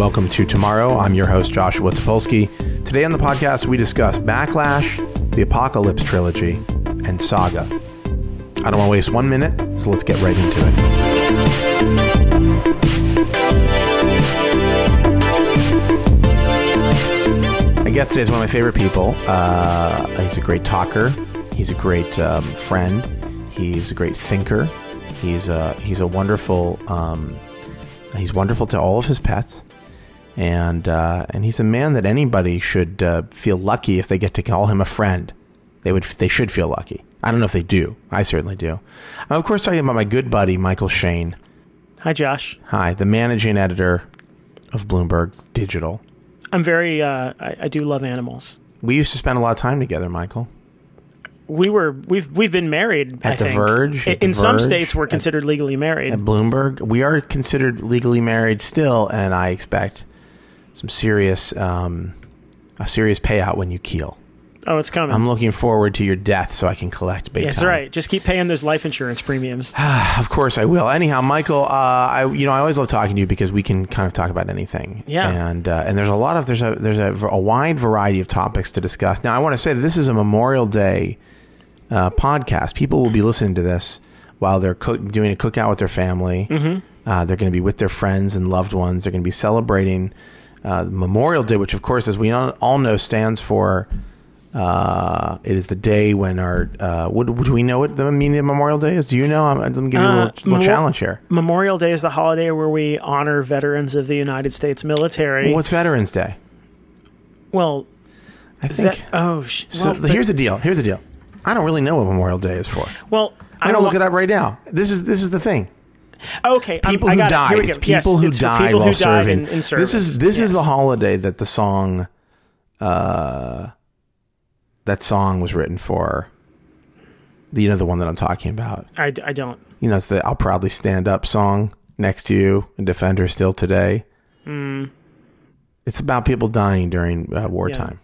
Welcome to Tomorrow. I'm your host, Joshua Topolsky. Today on the podcast, we discuss Backlash, the Apocalypse Trilogy, and Saga. I don't want to waste one minute, so let's get right into it. My guest today is one of my favorite people. Uh, he's a great talker. He's a great um, friend. He's a great thinker. He's a he's a wonderful um, he's wonderful to all of his pets, and uh, and he's a man that anybody should uh, feel lucky if they get to call him a friend. They would they should feel lucky. I don't know if they do. I certainly do. I'm of course talking about my good buddy Michael Shane. Hi, Josh. Hi, the managing editor of Bloomberg Digital. I'm very. Uh, I, I do love animals. We used to spend a lot of time together, Michael we were we've we've been married at I the think. Verge. In, the some Verge, states, we're considered at, legally married. At Bloomberg, we are considered legally married still, and I expect some serious um, a serious payout when you keel. Oh, it's coming. I'm looking forward to your death so I can collect big That's time. right. Just keep paying those life insurance premiums. of course I will. Anyhow, Michael, uh, I you know I always love talking to you because we can kind of talk about anything. Yeah. And uh, and there's a lot of there's a there's a, a wide variety of topics to discuss. Now I want to say that this is a Memorial Day uh, podcast. People will be listening to this while they're cook- doing a cookout with their family. Mm-hmm. Uh, they're going to be with their friends and loved ones. They're going to be celebrating uh, Memorial Day, which, of course, as we all know, stands for. Uh, it is the day when our uh, what, do we know what the meaning of Memorial Day is? Do you know? I'm, let me give you a little, little Memo- challenge here. Memorial Day is the holiday where we honor veterans of the United States military. Well, what's Veterans Day? Well, I think. ve- oh, sh- so well, here's the deal. Here's the deal. I don't really know what Memorial Day is for. well, I'm I don't look it up right now. This is this is the thing. Okay, people I who got it. Died. we It's go. Yes, people who it's died people while who serving. in, in this is this is the holiday that the song, uh, that song was written for. You know the one that I'm talking about. I, I don't. You know it's the "I'll proudly stand up" song next to you and defend her still today. Mm, It's about people dying during uh, wartime.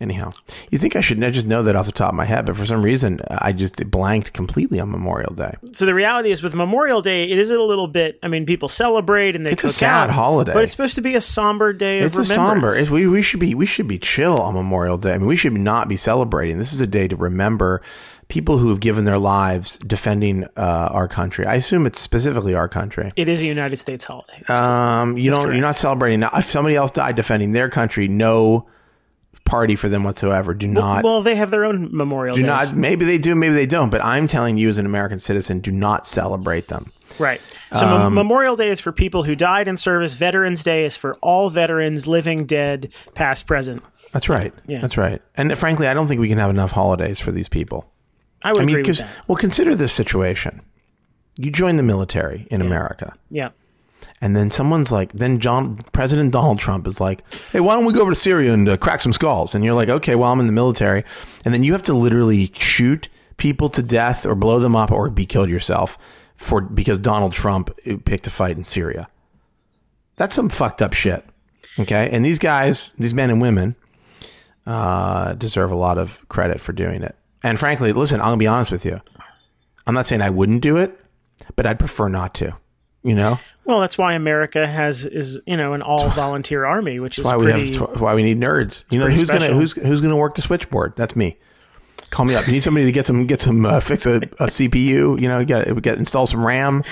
Anyhow, you think I should just know that off the top of my head, but for some reason I just blanked completely on Memorial Day. so the reality is with Memorial Day, it is a little bit. I mean, people celebrate and they It's a sad out, holiday. but it's supposed to be a somber day of It's a somber. It's, we we should be we should be chill on Memorial Day. I mean, we should not be celebrating. This is a day to remember people who have given their lives defending uh, our country. I assume it's specifically our country. It is a United States holiday. Um, you don't. You're not celebrating. Now, if somebody else died defending their country, no party for them whatsoever. Do not. well, they have their own Memorial do Days. not. Maybe they do. Maybe they don't. But I'm telling you, as an American citizen, do not celebrate them. Right. So Um, Mem- Memorial Day is for people who died in service. Veterans Day is for all veterans, living, dead, past, present. That's right. Yeah. That's right. And frankly, I don't think we can have enough holidays for these people. I would I mean, agree with that. well, consider this situation: you join the military in America, Yeah. And then someone's like, then John President Donald Trump is like, "Hey, why don't we go over to Syria and uh, crack some skulls?" And you're like, "Okay, well, I'm in the military," and then you have to literally shoot people to death or blow them up or be killed yourself for because Donald Trump uh, picked a fight in Syria. That's some fucked up shit. Okay, and these guys, these men and women, uh, deserve a lot of credit for doing it. And frankly, listen, I'll be honest with you. I'm not saying I wouldn't do it, but I'd prefer not to. You know, Well, that's why America has is you know an all volunteer army, which is why we pretty. have that's why we need nerds. You know, who's gonna who's who's gonna work the switchboard? That's me. Call me up. You need somebody to get some get some uh, fix a, a CPU. You know, get get install some RAM.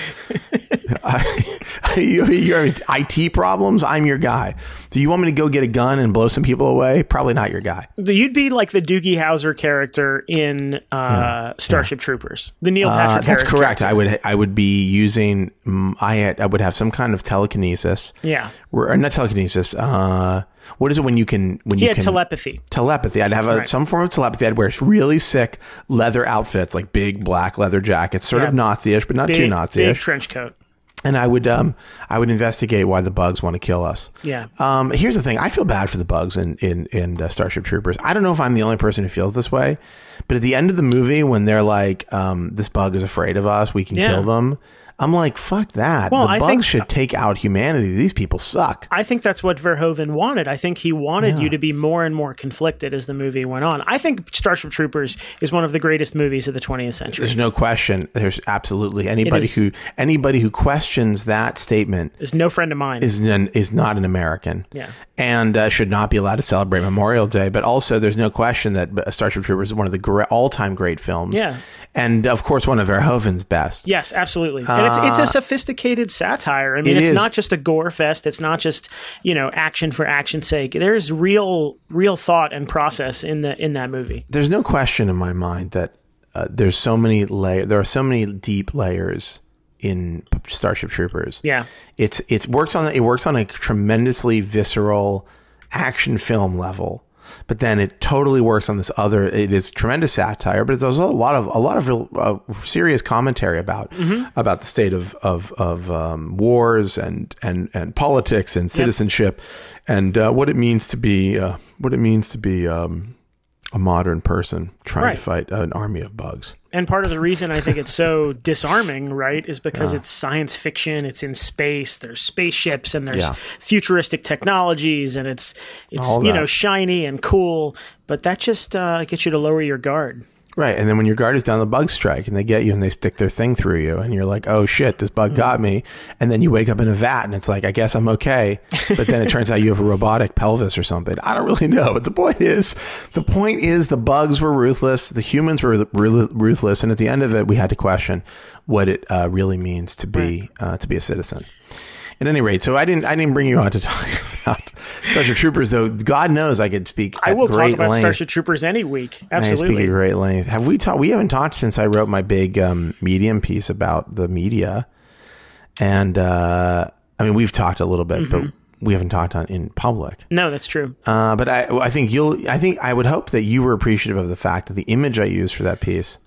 you, you have IT problems. I'm your guy. Do you want me to go get a gun and blow some people away? Probably not your guy. You'd be like the Doogie Howser character in uh, Starship Troopers, the Neil Patrick Uh, that's Harris correct. character. I would I would be using mm, I had, I would have some kind of telekinesis. Yeah. Or not telekinesis. Uh, what is it when you can when He you had can telepathy. telepathy? I'd have a, Right. some form of telepathy. I'd wear really sick leather outfits, like big black leather jackets, sort of Nazi-ish, but not too Nazi-ish. big trench coat. and I would um I would investigate why the bugs want to kill us. Yeah. Um, here's the thing. I feel bad for the bugs in in in uh, Starship Troopers. I don't know if I'm the only person who feels this way, but at the end of the movie, when they're like, um, "This bug is afraid of us. We can Yeah. kill them." I'm like, fuck that. Well, the I bugs think- should take out humanity. These people suck. I think that's what Verhoeven wanted. I think he wanted you to be more and more conflicted as the movie went on. I think Starship Troopers is one of the greatest movies of the 20th century. There's no question. There's absolutely anybody is- who anybody who questions that statement Is no friend of mine. is an, is not an American. Yeah. And uh, should not be allowed to celebrate Memorial Day. But also, there's no question that uh, Starship Troopers is one of the gre- all-time great films. Yeah. And of course, one of Verhoeven's best. Yes, absolutely. And it's it's a sophisticated satire. I mean, Uh, It it's is. not just a gore fest. It's not just, you know, action for action's sake. There's real real thought and process in the in that movie. There's no question in my mind that uh, there's so many layer. There are so many deep layers in Starship Troopers. Yeah. it's it's works on it works on a tremendously visceral action film level but then it totally works on this other it is tremendous satire but it's also a lot of a lot of real, uh, serious commentary about about the state of of, of um, wars and and and politics and citizenship and uh, what it means to be uh, what it means to be um, a modern person trying Right. to fight an army of bugs And part of the reason I think it's so disarming, right, is because it's science fiction. It's in space. There's spaceships and there's Yeah. futuristic technologies, and it's it's All you that. know shiny and cool. But that just uh, gets you to lower your guard. Right. And then when your guard is down, the bugs strike and they get you and they stick their thing through you. And you're like, oh shit, this bug got me. And then you wake up in a vat and it's like, I guess I'm okay. But then it turns out you have a robotic pelvis or something. I don't really know. But the point is, the point is the bugs were ruthless. The humans were ru- ruthless. And at the end of it, we had to question what it uh, really means to be, uh, to be a citizen. At any rate, so I didn't, I didn't bring you on to talk about Starship Troopers, though. God knows I could speak. I will talk about length. Starship Troopers any week. I speak at great length. Have we talked? We haven't talked since I wrote my big um, Medium piece about the media, and uh, I mean we've talked a little bit, Mm-hmm. but we haven't talked on in public. No, that's true. Uh, but I, I think you'll. I think I would hope that you were appreciative of the fact that the image I used for that piece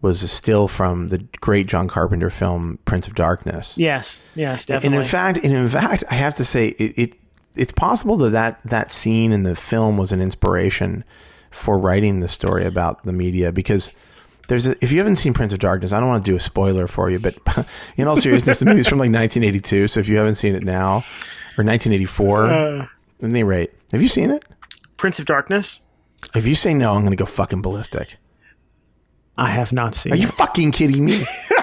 was a still from the great John Carpenter film Prince of Darkness. Yes, yes, definitely. And in fact, and in fact, I have to say it, it it's possible that, that that scene in the film was an inspiration for writing the story about the media because there's a, if you haven't seen Prince of Darkness, I don't want to do a spoiler for you, but in all seriousness, the movie's from like 1982. So if you haven't seen it now or 1984, Uh. at any rate, have you seen it? Prince of Darkness. If you say no, I'm going to go fucking ballistic. I have not seen. Are you it. fucking kidding me?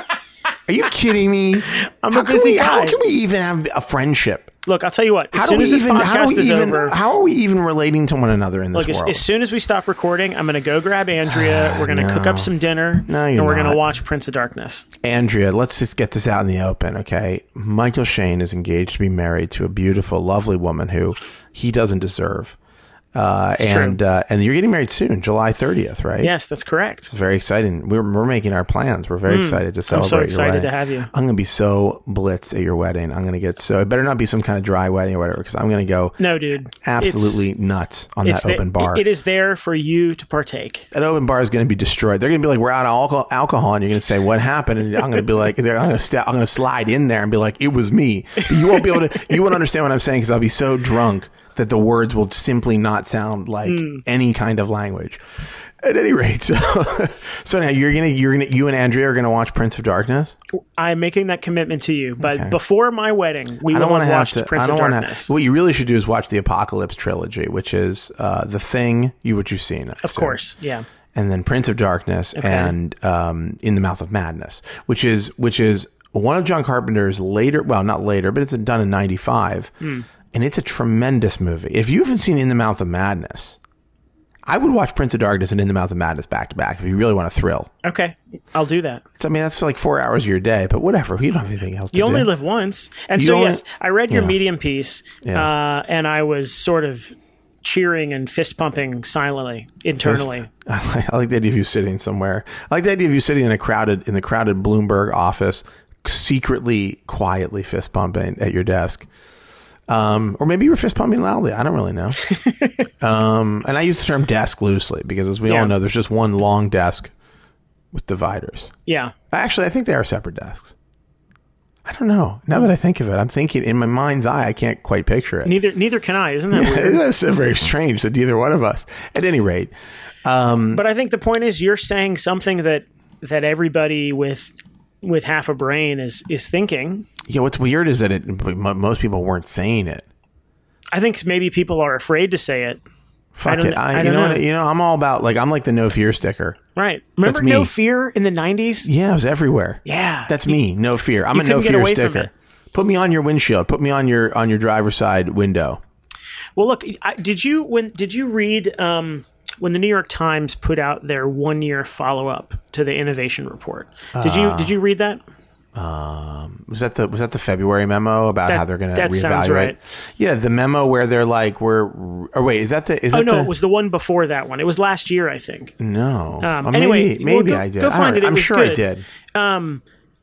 Are you kidding me? I'm how a busy we, How can we even have a friendship? Look, I'll tell you what. As How soon as this even? How do podcast we is even? over, How are we even relating to one another in this look, as, world? as soon as we stop recording, I'm going to go grab Andrea. Ah, we're going to cook up some dinner, No, and we're going to watch Prince of Darkness. Andrea, let's just get this out in the open, okay? Michael Shane is engaged to be married to a beautiful, lovely woman who he doesn't deserve. Uh, and uh, and you're getting married soon, July 30th, right? Yes, that's correct. It's Very exciting. We're, we're making our plans. We're very excited to Hmm. I'm celebrate so your excited to have you. I'm going to be so blitzed at your wedding. I'm going to get so. It better not be some kind of dry wedding or whatever, because I'm going to go No, dude. absolutely nuts on that open the- bar. it is there for you to partake. that open bar is going to be destroyed. They're going to be like, "We're out of alcohol,", alcohol and you're going to say, "What happened?" And I'm going to be like, "I'm going to st- I'm going to slide in there and be like, it was me." But you won't be able to. You won't understand what I'm saying because I'll be so drunk that the words will simply not sound like Hmm. any kind of language. At any rate, so so now you're gonna you're gonna you and Andrea are gonna watch Prince of Darkness. I'm making that commitment to you. But before my wedding, we I don't will want to have to. Prince I don't of. Darkness. What you really should do is watch the Apocalypse trilogy, which is uh, the thing you what you've seen, of course, yeah. and then Prince of Darkness and um, In the Mouth of Madness, which is which is one of John Carpenter's later, well, not later, but it's done in '95, Hmm. And it's a tremendous movie. If you haven't seen In the Mouth of Madness, I would watch Prince of Darkness and In the Mouth of Madness back to back if you really want to thrill. Okay, I'll do that. I mean, that's like four hours of your day, but whatever. You don't have anything else to You do. only live once, and You so only- yes, I read your Yeah. medium piece, Yeah. uh, and I was sort of cheering and fist pumping silently internally. I like, I like the idea of you sitting somewhere. I like the idea of you sitting in a crowded in the crowded Bloomberg office, secretly, quietly fist pumping at your desk. Um, or maybe you were fist pumping loudly. I don't really know. um, and I use the term desk loosely because, as we Yeah. all know, there's just one long desk with dividers. Yeah, Actually, I think they are separate desks. I don't know. Now that I think of it, I'm thinking in my mind's eye, I can't quite picture it. neither neither can I. Isn't that weird? That's very strange that neither one of us. At any rate, um, But I think the point is, you're saying something that that everybody with with half a brain is is thinking. Yeah, what's weird is that it most people weren't saying it. I think maybe people are afraid to say it. Fuck don't- it. I, I you know, know. what? You know, I'm all about like I'm like the no fear sticker. Right. Remember me. No Fear in the 90s? Yeah, it was everywhere. Yeah. That's me. No fear. I'm a no fear sticker. Put me on your windshield. Put me on your on your driver's side window. Well, look, I, did you when did you read um, when the New York Times put out their one year follow up to the innovation report? Did you did you read that? Was that the was that the February memo about That- how they're going to reevaluate? right. Yeah, the memo where they're like, we're. Or wait, is that the? Is it? Oh no, the, it was the one before that one. It was last year, I think. no. Um, Uh, anyway, maybe well, go- I did. go I find know. it. It I'm was sure I good. did.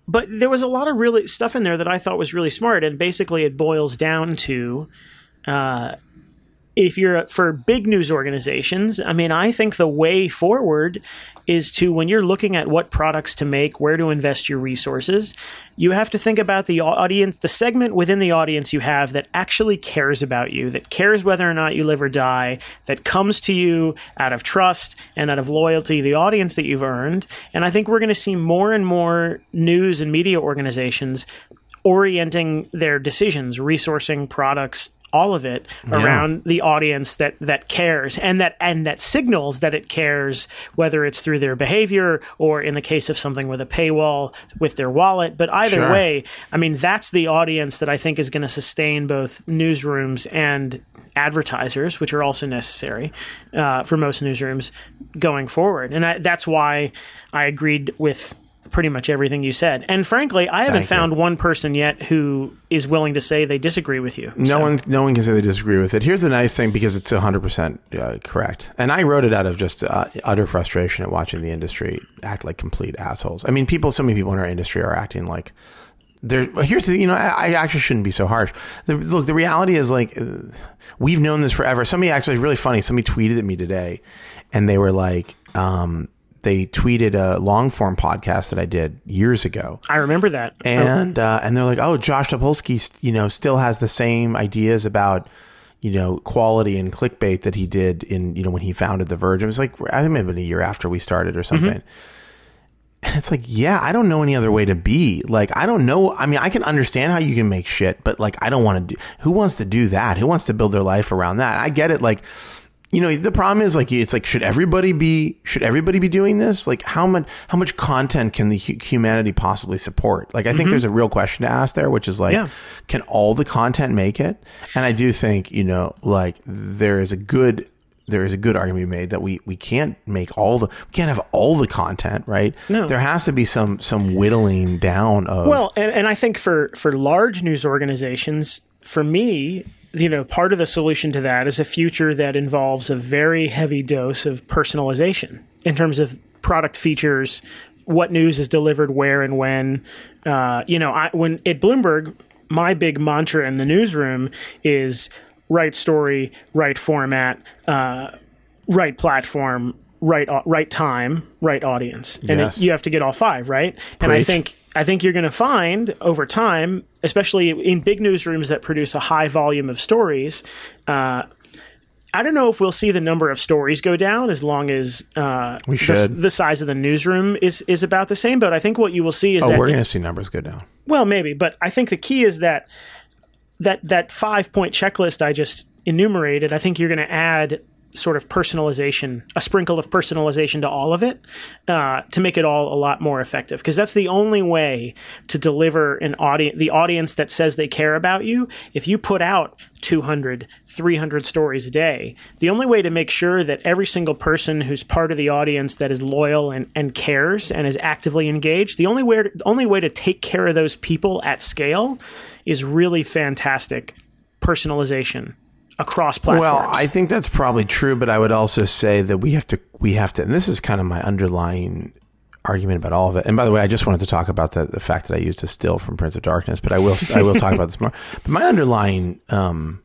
But there was a lot of really stuff in there that I thought was really smart, and basically it boils down to. Uh, if you're for big news organizations, I mean, I think the way forward is to when you're looking at what products to make, where to invest your resources, you have to think about the audience, the segment within the audience you have that actually cares about you, that cares whether or not you live or die, that comes to you out of trust and out of loyalty, the audience that you've earned. And I think we're going to see more and more news and media organizations orienting their decisions, resourcing products, all of it around the audience that that cares and that and that signals that it cares whether it's through their behavior or in the case of something with a paywall with their wallet. But either Sure. way i mean that's the audience that i think is going to sustain both newsrooms and advertisers which are also necessary uh, for most newsrooms going forward. And I, that's why i agreed with pretty much everything you said and frankly i haven't Thank you. found one person yet who is willing to say they disagree with you No So- one, no one can say they disagree with it. Here's the nice thing because it's 100 percent uh, correct, and I wrote it out of just uh, utter frustration at watching the industry act like complete assholes. I mean, people, so many people in our industry are acting like there. Here's the, you know, I, I actually shouldn't be so harsh. The, look, the reality is like we've known this forever. Somebody actually really funny. Somebody tweeted at me today, and they were like. Um, they tweeted a long form podcast that I did years ago, I remember that. and uh, and they're like, oh, Josh Topolsky, you know, still has the same ideas about you know quality and clickbait that he did in you know when he founded The Verge. It was like I think maybe a year after we started or something. And it's like, yeah, I don't know any other way to be. Like, I don't know. I mean, I can understand how you can make shit, but like, I don't want to do. Who wants to do that? Who wants to build their life around that? I get it. Like, you know, the problem is like, it's like, should everybody be? Should everybody be doing this? Like, how much? How much content can the hu- humanity possibly support? Like, I think mm-hmm. there's a real question to ask there, which is like, Yeah. can all the content make it? And I do think, you know, like there is a good there is a good argument made that we we can't make all the we can't have all the content, right? No. There has to be some some whittling down of Well, and, and I think for for large news organizations, for me, you know, part of the solution to that is a future that involves a very heavy dose of personalization in terms of product features, what news is delivered where and when. Uh, you know, I, when at Bloomberg, my big mantra in the newsroom is right story, right format, uh, right platform, right right time, right audience, and Yes. it, you have to get all five right. And I think I think you're going to find over time, especially in big newsrooms that produce a high volume of stories. Uh, I don't know if we'll see the number of stories go down as long as uh, We the, should. the size of the newsroom is is about the same. But I think what you will see is oh, that we're going to see numbers go down. well, maybe, but I think the key is that that that five point checklist I just enumerated. I think you're going to add sort of personalization, a sprinkle of personalization to all of it, uh, to make it all a lot more effective. Because that's the only way to deliver an audience, the audience that says they care about you. If you put out 200, 300 stories a day, the only way to make sure that every single person who's part of the audience that is loyal and, and cares and is actively engaged, the only way, the only way to take care of those people at scale is really fantastic personalization across platforms. Well, I think that's probably true, but I would also say that we have to we have to and this is kind of my underlying argument about all of it. And by the way, I just wanted to talk about the, the fact that I used a still from Prince of Darkness, but I will I will talk about this more. But my underlying um,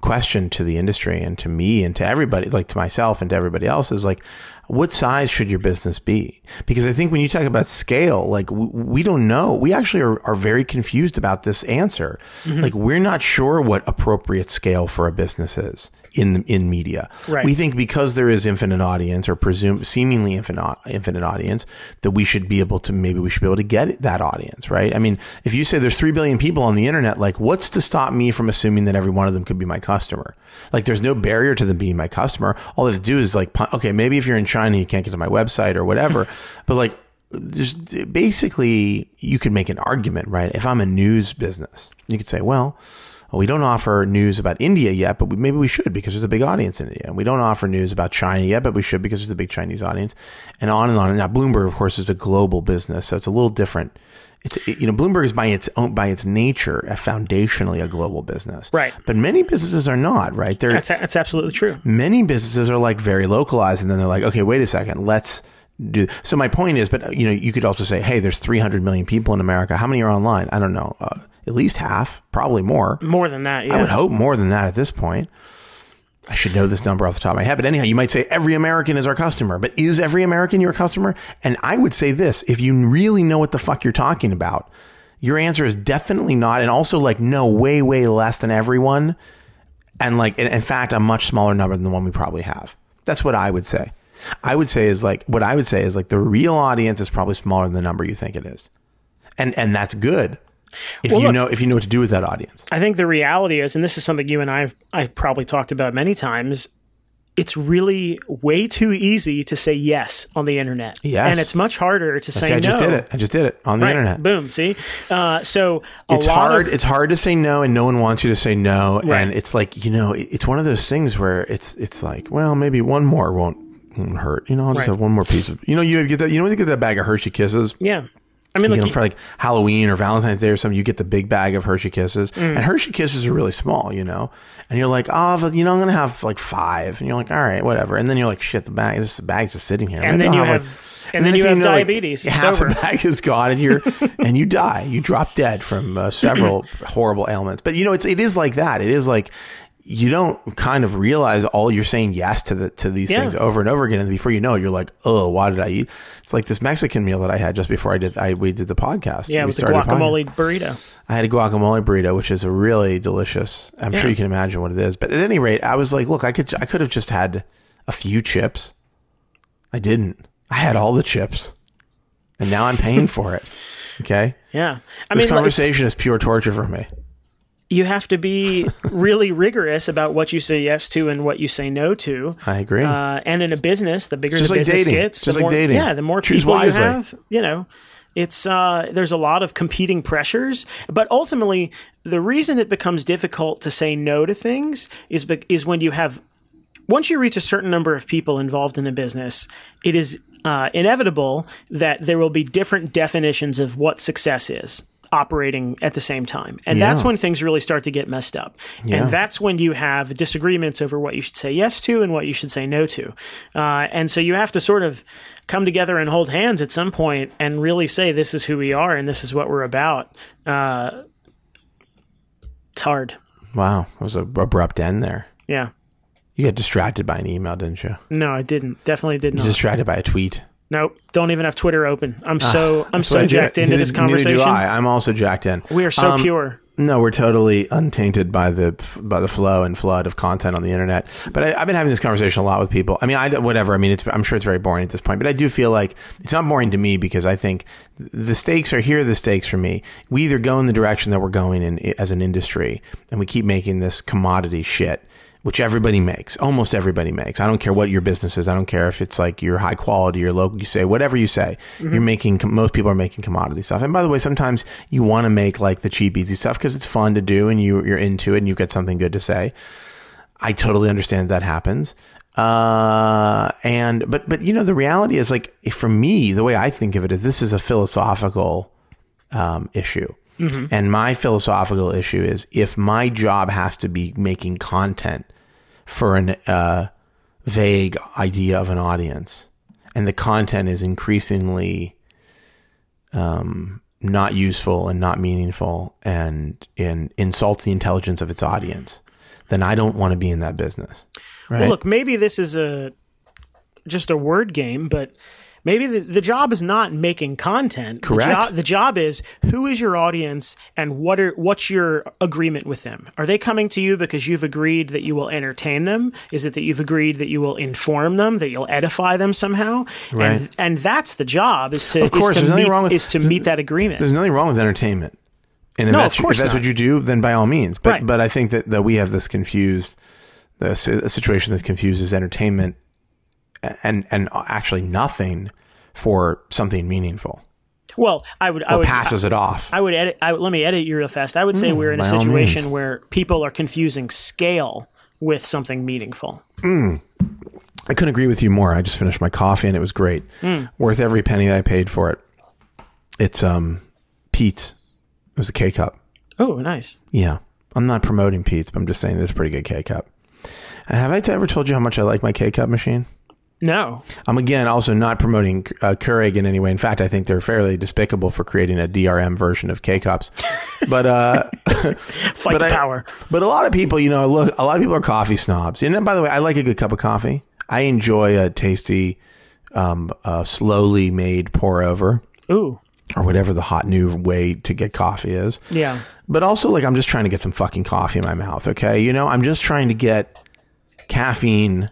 question to the industry and to me and to everybody, like to myself and to everybody else, is like, what size should your business be? Because I think when you talk about scale, like w- we don't know. We actually are, are very confused about this answer. Mm-hmm. Like we're not sure what appropriate scale for a business is. In in media. Right. We think because there is infinite audience or presume seemingly infinite infinite audience that we should be able to maybe we should be able to get that audience, right? I mean, if you say there's 3 billion people on the internet, like what's to stop me from assuming that every one of them could be my customer? Like there's no barrier to them being my customer. All they have to do is like okay, maybe if you're in China you can't get to my website or whatever, but like just basically you could make an argument, right? If I'm a news business, you could say, well, we don't offer news about India yet, but we, maybe we should because there's a big audience in India. And we don't offer news about China yet, but we should because there's a big Chinese audience, and on and on. And now Bloomberg, of course, is a global business, so it's a little different. It's it, you know Bloomberg is by its own by its nature a foundationally a global business, Right. But many businesses are not, right? They're That's that's absolutely true. many businesses are like very localized and then they're like okay wait a second let's do so my point is but you know you could also say hey there's 300 million people in america how many are online i don't know uh, at least half probably more. More than that, yeah. i would hope more than that at this point. I should know this number off the top of my head but anyhow you might say every american is our customer but is every american your customer? And i would say this if you really know what the fuck you're talking about your answer is definitely not and also like no way way less than everyone. And like in, in fact a much smaller number than the one we probably have. That's what i would say. I would say is like what i would say is like the real audience is probably smaller than the number you think it is. And and that's good if Well, you look- know if you know what to do with that audience I think the reality is, and this is something you and I've I've probably talked about many times. It's really way too easy to say yes on the internet. Yes. and it's much harder to say i just did it i just did it on the Right. internet Boom. See, uh, so a it's hard Of, it's hard to say no and no one wants you to say no Right. and it's like you know it's one of those things where it's it's like well maybe one more won't, won't hurt you know i'll just Right. have one more piece of you know you get that you know when you get that bag of hershey kisses yeah. I mean, you look, know, for like Halloween or Valentine's Day or something, you get the big bag of Hershey Kisses, Mm. and Hershey Kisses are really small, you know. And you're like, oh, but, you know, I'm gonna have like five, and you're like, all right, whatever. And then you're like, shit, the bag, this bag's just sitting here. and Maybe then you I'll have, like- and then you have know, like, diabetes. it's half over. the bag is gone, and you're and you die. You drop dead from uh, several horrible ailments. But you know, it's it is like that. It is like. You don't kind of realize all you're saying yes to the to these Yeah. things over and over again, and before you know it, you're like, "Oh, why did I eat?" It's like this Mexican meal that I had just before I did I we did the podcast. Yeah, We with the started the guacamole burrito. I had a guacamole burrito, which is a really delicious. I'm Yeah. sure you can imagine what it is. But at any rate, I was like, look, I could I could have just had a few chips. I didn't. I had all the chips, and now I'm paying for it. Okay, Yeah, I this mean, conversation is pure torture for me. You have to be really rigorous about what you say yes to and what you say no to. I agree. Uh, and in a business, the bigger Just the like business dating. gets, Just the like more, dating. yeah, the more Choose people wisely. you have. You know, it's uh, there's a lot of competing pressures, but ultimately, the reason it becomes difficult to say no to things is bec- is when you have once you reach a certain number of people involved in a business, it is uh, inevitable that there will be different definitions of what success is operating at the same time. And that's when things really start to get messed up. Yeah. And that's when you have disagreements over what you should say yes to and what you should say no to. Uh, and so you have to sort of come together and hold hands at some point and really say, this is who we are and this is what we're about. Uh, it's hard. wow, it was an abrupt end there. Yeah. You got distracted by an email, didn't you? No, I didn't. Definitely did not. Distracted by a tweet. Nope, don't even have Twitter open. I'm so I'm Ah, so what I do. jacked into this Neither conversation. do I. I'm also jacked in. We are so Um, pure. No, we're totally untainted by the by the flow and flood of content on the internet. But I, I've been having this conversation a lot with people. I mean, I whatever. I mean, it's I'm sure it's very boring at this point, but I do feel like it's not boring to me because I think the stakes are here. Are the stakes for me. We either go in the direction that we're going in as an industry, and we keep making this commodity shit. Which everybody makes, almost everybody makes. I don't care what your business is. I don't care if it's like you're high quality, you're local. You say whatever you say. You're making. Most people are making commodity stuff. And by the way, sometimes you want to make like the cheap, easy stuff because it's fun to do and you you're into it and you get something good to say. I totally understand that happens. Uh, and but but you know the reality is like for me, the way I think of it is this is a philosophical um, issue. And my philosophical issue is if my job has to be making content for an uh, vague idea of an audience, and the content is increasingly um, not useful and not meaningful, and and insults the intelligence of its audience, then I don't want to be in that business. Right? Well, look, maybe this is a just a word game, but maybe the, the job is not making content. Correct. The job, the job is who is your audience and what are what's your agreement with them? Are they coming to you because you've agreed that you will entertain them? Is it that you've agreed that you will inform them, that you'll edify them somehow? Right. And and that's the job is to Of course, is to meet, wrong with- is to meet that agreement. There's nothing wrong with entertainment. And if No, that's, of course if that's not. what you do, then by all means. But Right. but I think that, that we have this confused the a situation that confuses entertainment and and actually nothing for something meaningful. Well, I would I would passes it off. I would edit. I, would- let me edit you real fast. I would say we're in a situation where people are confusing scale with something meaningful. I couldn't agree with you more. I just finished my coffee and it was great. Hmm. Worth every penny that I paid for it. It's um Peet's. It was a K cup. Oh, nice. Yeah. I'm not promoting Peet's, but I'm just saying it's a pretty good K cup. Have I ever told you how much I like my K cup machine? No, I'm again also not promoting uh, Keurig in any way. In fact, I think they're fairly despicable for creating a DRM version of K cups. But uh, fight But the I- power. but a lot of people, you know, look, a lot of people are coffee snobs. And then, by the way, I like a good cup of coffee. I enjoy a tasty, um, uh, slowly made pour over Ooh, or whatever the hot new way to get coffee is. yeah. But also, like, I'm just trying to get some fucking coffee in my mouth. Okay, you know, I'm just trying to get caffeine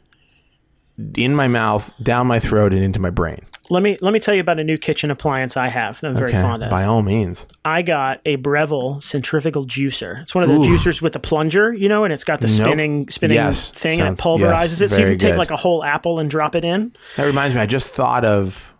in my mouth, down my throat, and into my brain. Let me let me tell you about a new kitchen appliance I have. That I'm very Okay, fond of. by all means. I got a Breville centrifugal juicer. It's one of the juicers with the plunger, you know, and it's got the spinning spinning Yes. thing and it pulverizes yes, it, so you very can take good. like a whole apple and drop it in. That reminds me. I just thought of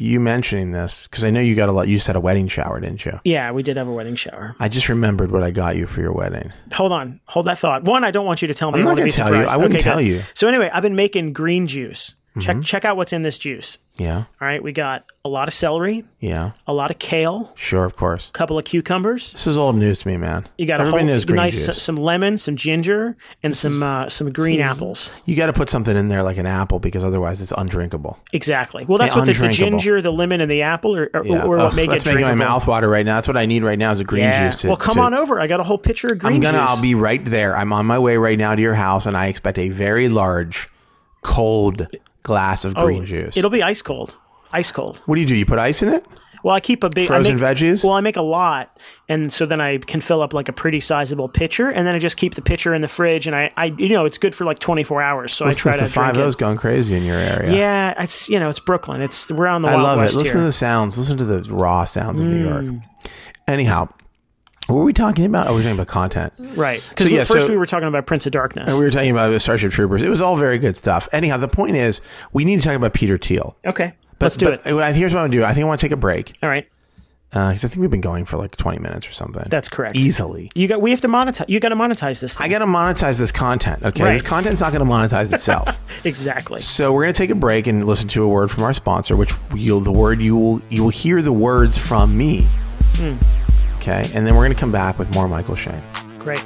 you mentioning this because I know you got a lot. You said a wedding shower, didn't you? Yeah, we did have a wedding shower. I just remembered what I got you for your wedding. Hold on, hold that thought. One, I don't want you to tell me. I'm not to gonna be tell you. surprised. I wouldn't Okay, tell good. you. So anyway, I've been making green juice. Check check out what's in this juice. Yeah, All right, we got a lot of celery, yeah, a lot of kale, sure, of course. a couple of cucumbers. This is old news to me, man. You got a whole knows green nice juice. some lemon, some ginger, and some uh, some green apples. You got to put something in there like an apple because otherwise it's undrinkable. Exactly. Well, that's Hey, what the, the undrinkable. ginger, the lemon, and the apple, or, or, Yeah. or what Ugh, make that's it making my drinkable. mouth water right now. That's what I need right now is a green Yeah. juice. To, well, come to- on over. I got a whole pitcher of green I'm gonna. juice. I'll be right there. I'm on my way right now to your house, and I expect a very large, cold glass of green juice. Oh, It'll be ice cold. Ice cold. What do you do? You put ice in it? Well, I keep a big Frozen make, veggies? Well, I make a lot, and so then I can fill up like a pretty sizable pitcher, and then I just keep the pitcher in the fridge, and I, I you know, it's good for like 24 hours. So I try to to five O's crazy in your area. Yeah, it's you know, it's Brooklyn. It's we're on the I love West it. Listen here. to the sounds. Listen to the raw sounds of New York. Mm. Anyhow, what were we talking about? Oh, we were talking about content. right? Because So, yeah, first so- we were talking about Prince of Darkness. And we were talking about the Starship Troopers. It was all very good stuff. Anyhow, the point is, we need to talk about Peter Thiel. okay, But, let's do but it. uh, Here's what I'm going to do. I think I want to take a break All right, because I think we've been going for like 20 minutes or something. that's correct. easily. You got. We have to monetize. You got to monetize this thing. I got to monetize this content. Okay, Right. this content's not going to monetize itself. exactly. so we're going to take a break and listen to a word from our sponsor, which you'll the word you will you will hear the words from me. Hmm. Okay, and then we're going to come back with more Michael Shane. Great.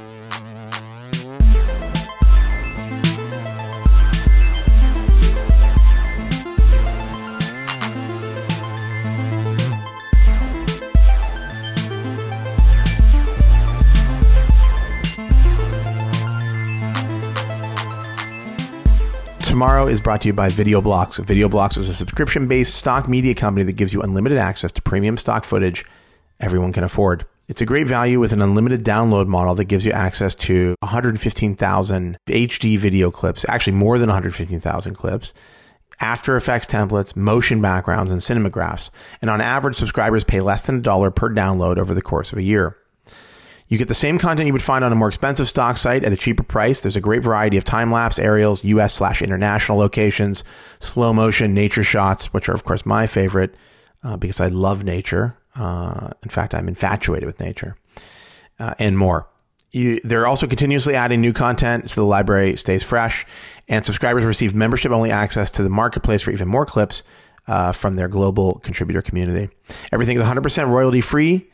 Tomorrow is brought to you by VideoBlocks. VideoBlocks is a subscription-based stock media company that gives you unlimited access to premium stock footage everyone can afford. It's a great value with an unlimited download model that gives you access to 115,000 HD video clips, actually more than 115,000 clips, After Effects templates, motion backgrounds, and cinemagraphs. And on average, subscribers pay less than a dollar per download over the course of a year. You get the same content you would find on a more expensive stock site at a cheaper price. There's a great variety of time lapse, aerials, US slash international locations, slow motion, nature shots, which are, of course, my favorite uh, because I love nature. Uh, in fact, I'm infatuated with nature uh, and more. You, they're also continuously adding new content so the library stays fresh, and subscribers receive membership only access to the marketplace for even more clips uh, from their global contributor community. Everything is 100% royalty free.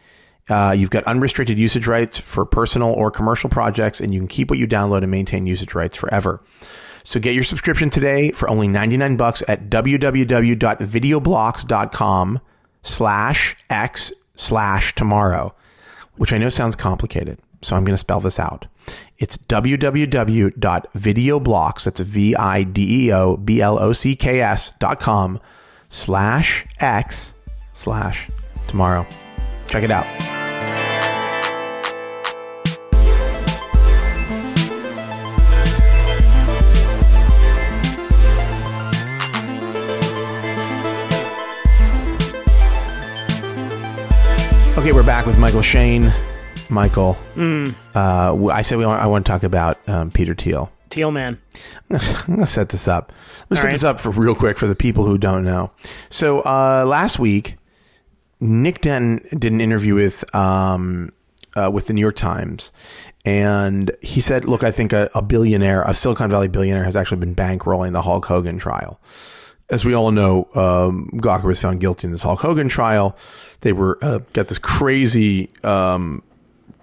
Uh, you've got unrestricted usage rights for personal or commercial projects, and you can keep what you download and maintain usage rights forever. So get your subscription today for only 99 bucks at www.videoblocks.com slash x slash tomorrow, which I know sounds complicated. So I'm going to spell this out. It's www.videoblocks, that's V I D E O B L O C K S dot com slash x slash tomorrow. Check it out. Okay, we're back with Michael Shane. Michael, uh, I said we want, I want to talk about um, Peter Thiel. Teal man. I'm going to set this up. Let me set right. this up for real quick for the people who don't know. So uh, last week, Nick Denton did an interview with um, uh, with the New York Times, and he said, "Look, I think a, a billionaire, a Silicon Valley billionaire, has actually been bankrolling the Hulk Hogan trial." As we all know, um, Gawker was found guilty in this Hulk Hogan trial. They were uh, got this crazy um,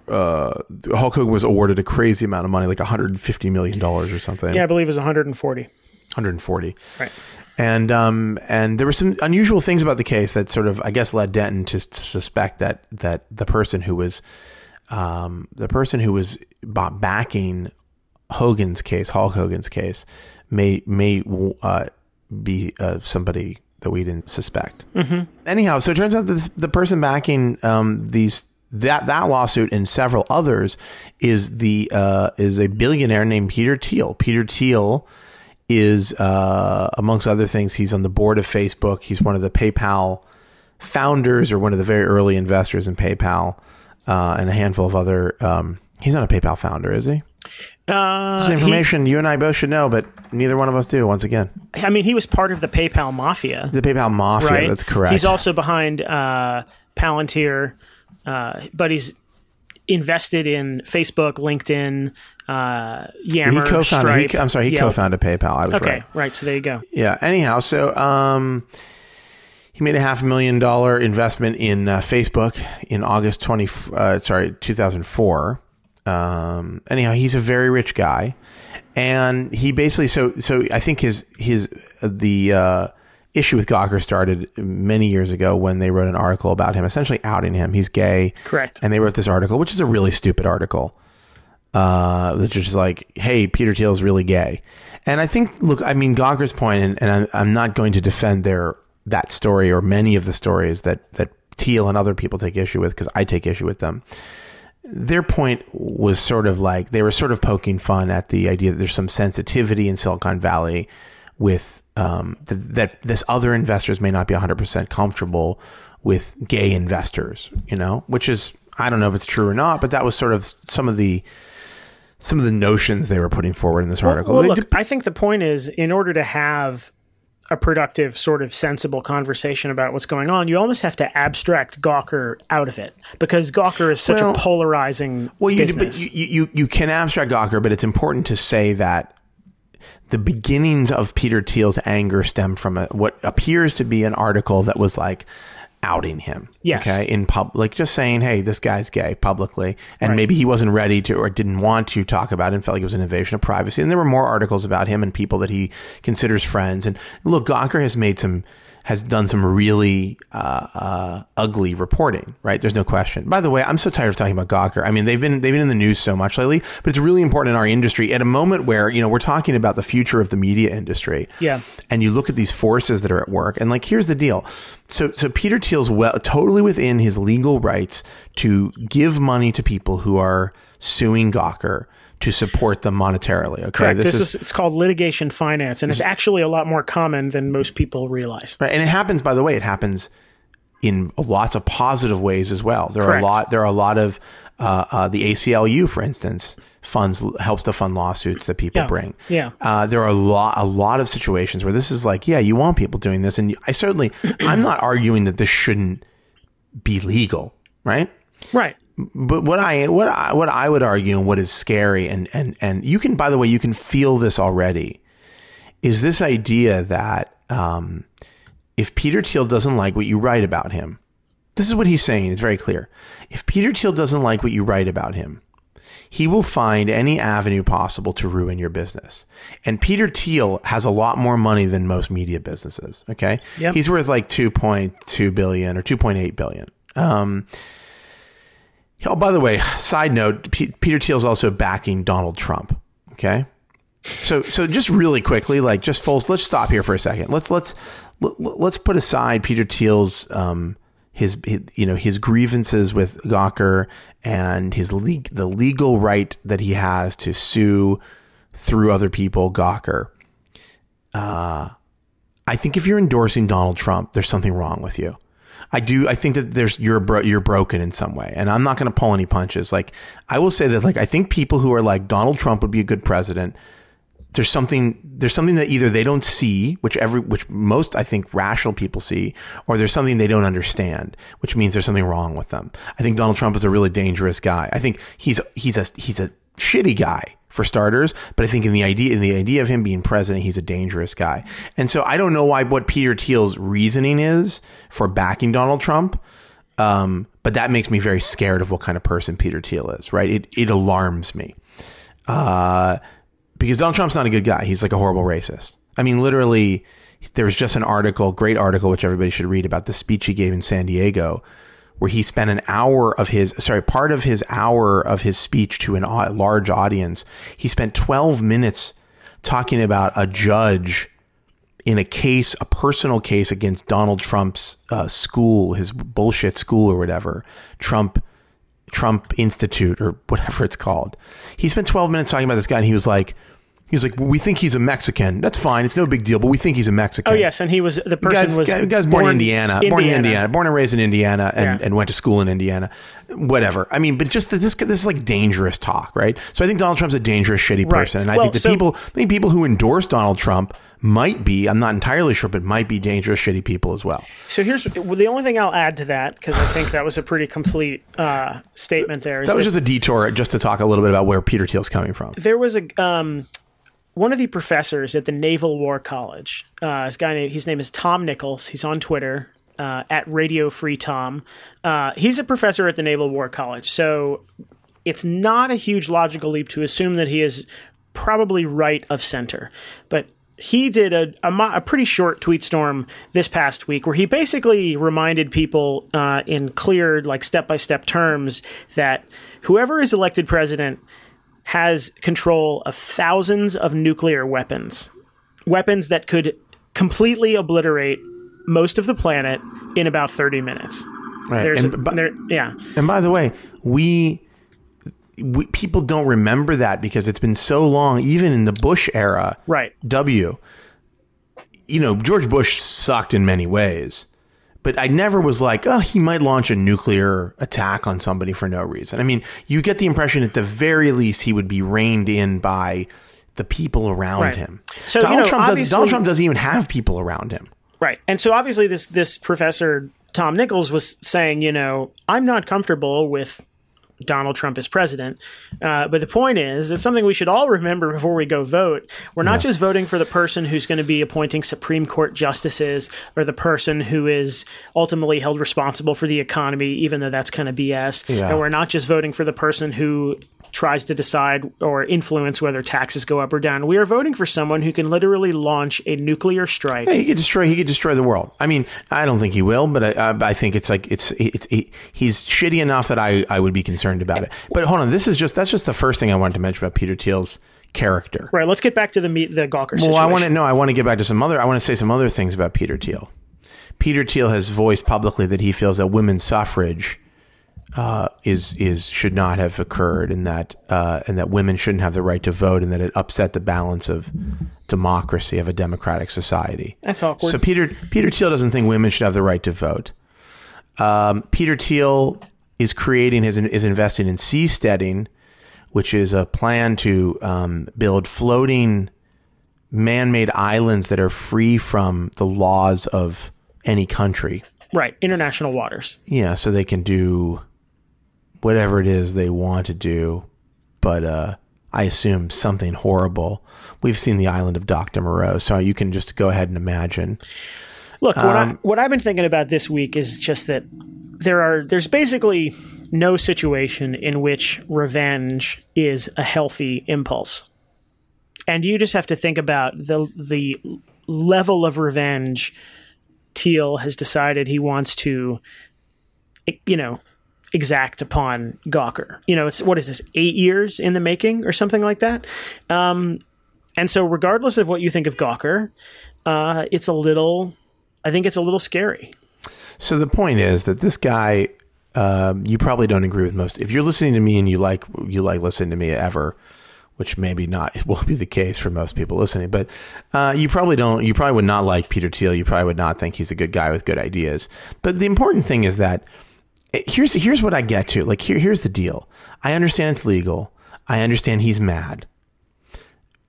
uh, Hulk Hogan was awarded a crazy amount of money, like 150 million dollars or something. Yeah, I believe it was 140. 140. Right. And um and there were some unusual things about the case that sort of I guess led Denton to, to suspect that that the person who was um the person who was backing Hogan's case, Hulk Hogan's case, may may uh, be uh, somebody that we didn't suspect. Mm-hmm. Anyhow, so it turns out that this, the person backing um, these that that lawsuit and several others is the uh, is a billionaire named Peter Thiel. Peter Thiel is uh, amongst other things he's on the board of Facebook. He's one of the PayPal founders or one of the very early investors in PayPal uh, and a handful of other. Um, he's not a PayPal founder, is he? Uh, This information you and I both should know, but neither one of us do. Once again, I mean, he was part of the PayPal mafia, the PayPal mafia. right? That's correct. He's also behind uh, Palantir, uh, but he's invested in Facebook, LinkedIn, uh, he Yammer, co-founded. Stripe. He, I'm sorry, he Yelp. co-founded PayPal. I was Okay, right. right. So there you go. Yeah. Anyhow, so um, he made a half million dollar investment in uh, Facebook in August twenty. Uh, sorry, two thousand four. Um, anyhow, he's a very rich guy, and he basically so so. I think his his the uh, issue with Gawker started many years ago when they wrote an article about him, essentially outing him. He's gay, Correct. and they wrote this article, which is a really stupid article uh, is like, hey, Peter Thiel is really gay. And I think, look, I mean, Gawker's point, and, and I'm, I'm not going to defend their that story or many of the stories that that Thiel and other people take issue with because I take issue with them. Their point was sort of like they were sort of poking fun at the idea that there's some sensitivity in Silicon Valley with um, th- that this other investors may not be 100% comfortable with gay investors, you know, which is I don't know if it's true or not, but that was sort of some of the some of the notions they were putting forward in this article. Well, They look, I think the point is, in order to have a productive, sort of sensible conversation about what's going on, you almost have to abstract Gawker out of it because Gawker is such Well- a polarizing well, you, business. you, you you can abstract Gawker, but it's important to say that the beginnings of Peter Thiel's anger stem from a, what appears to be an article that was like outing him. Yes. Okay. In pub, like just saying, "Hey, this guy's gay" publicly, and maybe he wasn't ready to or didn't want to talk about it and felt like it was an invasion of privacy. And there were more articles about him and people that he considers friends. And look, Gawker has made some. Has done some really uh, uh, ugly reporting, right? There's no question. By the way, I'm so tired of talking about Gawker. I mean, they've been they've been in the news so much lately, but it's really important in our industry at a moment where you know we're talking about the future of the media industry Yeah. and you look at these forces that are at work and like here's the deal so so peter thiel's well totally within his legal rights to give money to people who are suing gawker to support them monetarily okay Correct. This, is, it's called litigation finance, and it's actually a lot more common than most people realize. Right, and it happens. By the way, it happens in lots of positive ways as well. There are a lot. There are a lot of uh, uh, the ACLU, for instance, funds helps to fund lawsuits that people Yeah. bring. Yeah. uh, there are a lot a lot of situations where this is like, yeah, you want people doing this, and I certainly, I'm not arguing that this shouldn't be legal, right? Right. But what I what I what I would argue and what is scary and and and you can by the way you can feel this already is this idea that um, if Peter Thiel doesn't like what you write about him, this is what he's saying. It's very clear. If Peter Thiel doesn't like what you write about him, he will find any avenue possible to ruin your business. And Peter Thiel has a lot more money than most media businesses. Okay, Yep. he's worth like two point two billion or two point eight billion. Um, Oh, by the way, side note: P- Peter Thiel's also backing Donald Trump. Okay, so so just really quickly, like just full. Let's stop here for a second. Let's let's let's put aside Peter Thiel's um, his, his you know his grievances with Gawker and his le- the legal right that he has to sue through other people Gawker. Uh, I think if you're endorsing Donald Trump, there's something wrong with you. I do. I think that there's you're bro- you're broken in some way, and I'm not going to pull any punches. Like I will say that, like I think people who are like Donald Trump would be a good president. There's something there's something that either they don't see, which every which most I think rational people see, or there's something they don't understand, which means there's something wrong with them. I think Donald Trump is a really dangerous guy. I think he's he's a he's a shitty guy for starters, but I think in the idea in the idea of him being president, he's a dangerous guy. And so I don't know why what Peter Thiel's reasoning is for backing Donald Trump. Um, but that makes me very scared of what kind of person Peter Thiel is, right? It it alarms me. Uh, because Donald Trump's not a good guy. He's like a horrible racist. I mean, literally, there was just an article, great article, which everybody should read about the speech he gave in San Diego, where he spent an hour of his, sorry, part of his hour of his speech to an au- large audience. He spent 12 minutes talking about a judge in a case, a personal case against Donald Trump's uh, school, his bullshit school or whatever, Trump, Trump Institute or whatever it's called. He spent 12 minutes talking about this guy and he was like, he was like, well, we think he's a Mexican. That's fine. It's no big deal, but we think he's a Mexican. Oh yes, and he was the person Guy's, was guy- guy's born, in Indiana, born in Indiana, born and raised in Indiana, and, Yeah. and went to school in Indiana. Whatever. I mean, but just that this this is like dangerous talk, right? So I think Donald Trump's a dangerous, shitty Right. person, and I Well, think the so- people, I think people who endorse Donald Trump might be. I'm not entirely sure, but might be dangerous, shitty people as well. So here's well, the only thing I'll add to that because I think that was a pretty complete uh, statement. There is That was that just a detour, just to talk a little bit about where Peter Thiel's coming from. there was a um, one of the professors at the Naval War College. Uh, this guy, named- his name is Tom Nichols. He's on Twitter uh, at Radio Free Tom. Uh, he's a professor at the Naval War College, so it's not a huge logical leap to assume that he is probably right of center, but. He did a, a, a pretty short tweet storm this past week where he basically reminded people uh, in clear, like step by step terms that whoever is elected president has control of thousands of nuclear weapons. Weapons that could completely obliterate most of the planet in about 30 minutes. Right. There's And, but- there, yeah. And by the way, we, we people don't remember that because it's been so long, even in the Bush era. Right. W. You know, George Bush sucked in many ways, but I never was like, oh, he might launch a nuclear attack on somebody for no reason. I mean, you get the impression at the very least he would be reined in by the people around Right. him. So, you Donald know, Trump does, Donald Trump doesn't even have people around him. Right. And so obviously this this professor Tom Nichols was saying, you know, I'm not comfortable with Donald Trump is president. Uh, but the point is, it's something we should all remember before we go vote. We're not just voting for the person who's going to be appointing Supreme Court justices or the person who is ultimately held responsible for the economy, even though that's kind of BS. Yeah. And we're not just voting for the person who tries to decide or influence whether taxes go up or down. We are voting for someone who can literally launch a nuclear strike. He could destroy. He could destroy the world. I mean, I don't think he will, but I, I, I think it's like it's, it's he, he's shitty enough that I, I would be concerned about it. But hold on, this is just that's just the first thing I wanted to mention about Peter Thiel's character. Right. Let's get back to the meet the Gawker situation. Well, I want to know. I want to get back to some other. I want to say some other things about Peter Thiel. Peter Thiel has voiced publicly that he feels that women's suffrage uh, is is should not have occurred, and that uh, and that women shouldn't have the right to vote, and that it upset the balance of democracy of a democratic society. That's awkward. So Peter Peter Thiel doesn't think women should have the right to vote. Um, Peter Thiel is creating his is investing in seasteading, which is a plan to um, build floating man-made islands that are free from the laws of any country. right. International waters. Yeah, so they can do whatever it is they want to do, but uh, I assume something horrible. We've seen the island of Dr. Moreau, so you can just go ahead and imagine. Look, what, Um, I, what I've been thinking about this week is just that there are there's basically no situation in which revenge is a healthy impulse, and you just have to think about the the level of revenge Thiel has decided he wants to, you know, exact upon Gawker. You know, it's what is this eight years in the making or something like that. Um, and so, regardless of what you think of Gawker, uh, it's a little I think it's a little scary. So the point is that this guy, uh, you probably don't agree with most. If you're listening to me and you like you like listening to me ever, which maybe not it will be the case for most people listening, but uh, you probably don't. You probably would not like Peter Thiel. You probably would not think he's a good guy with good ideas. But the important thing is that here's here's what I get to. Like here here's the deal. I understand it's legal. I understand he's mad.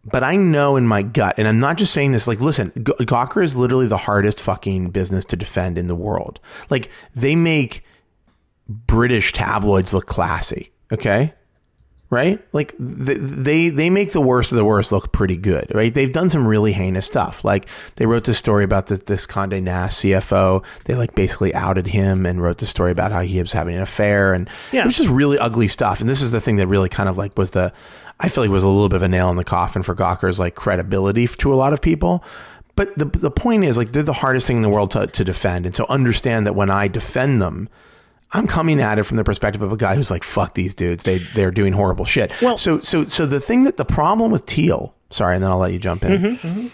But I know in my gut, and I'm not just saying this, like, listen, Gawker is literally the hardest fucking business to defend in the world. Like, they make British tabloids look classy, okay? Right? Like, they, they make the worst of the worst look pretty good, right? They've done some really heinous stuff. Like, they wrote this story about the, this Conde Nast CFO. They, like, basically outed him and wrote the story about how he was having an affair. And yeah. it was just really ugly stuff. And this is the thing that really kind of, like, was the, I feel like was a little bit of a nail in the coffin for Gawker's like credibility to a lot of people. But the the point is like they're the hardest thing in the world to, to defend. And so understand that when I defend them, I'm coming at it from the perspective of a guy who's like, fuck these dudes. They they're doing horrible shit. Well, so so so the thing that the problem with Thiel, sorry, and then I'll let you jump in. Mm-hmm, mm-hmm.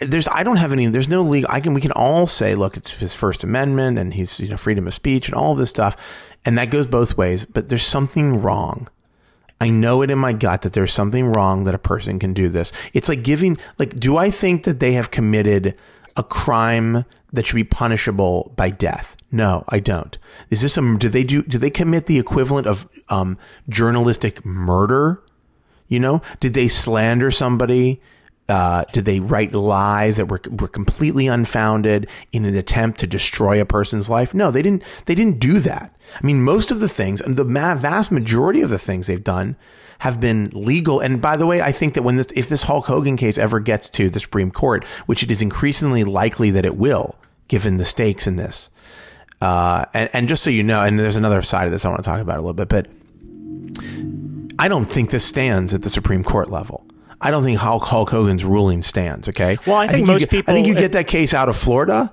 There's I don't have any there's no legal I can we can all say look it's his first amendment and he's you know freedom of speech and all of this stuff and that goes both ways but there's something wrong I know it in my gut that there's something wrong that a person can do this. It's like giving, like, do I think that they have committed a crime that should be punishable by death? No, I don't. Is this a, do they do, do they commit the equivalent of um, journalistic murder? You know, did they slander somebody uh, did they write lies that were were completely unfounded in an attempt to destroy a person's life? No, they didn't. They didn't do that. I mean, most of the things, and the vast majority of the things they've done, have been legal. And by the way, I think that when this, if this Hulk Hogan case ever gets to the Supreme Court, which it is increasingly likely that it will, given the stakes in this, uh, and, and just so you know, and there's another side of this I want to talk about a little bit, but I don't think this stands at the Supreme Court level. I don't think Hulk, Hulk Hogan's ruling stands. Okay. Well, I think, I think most get, people. I think you get that case out of Florida,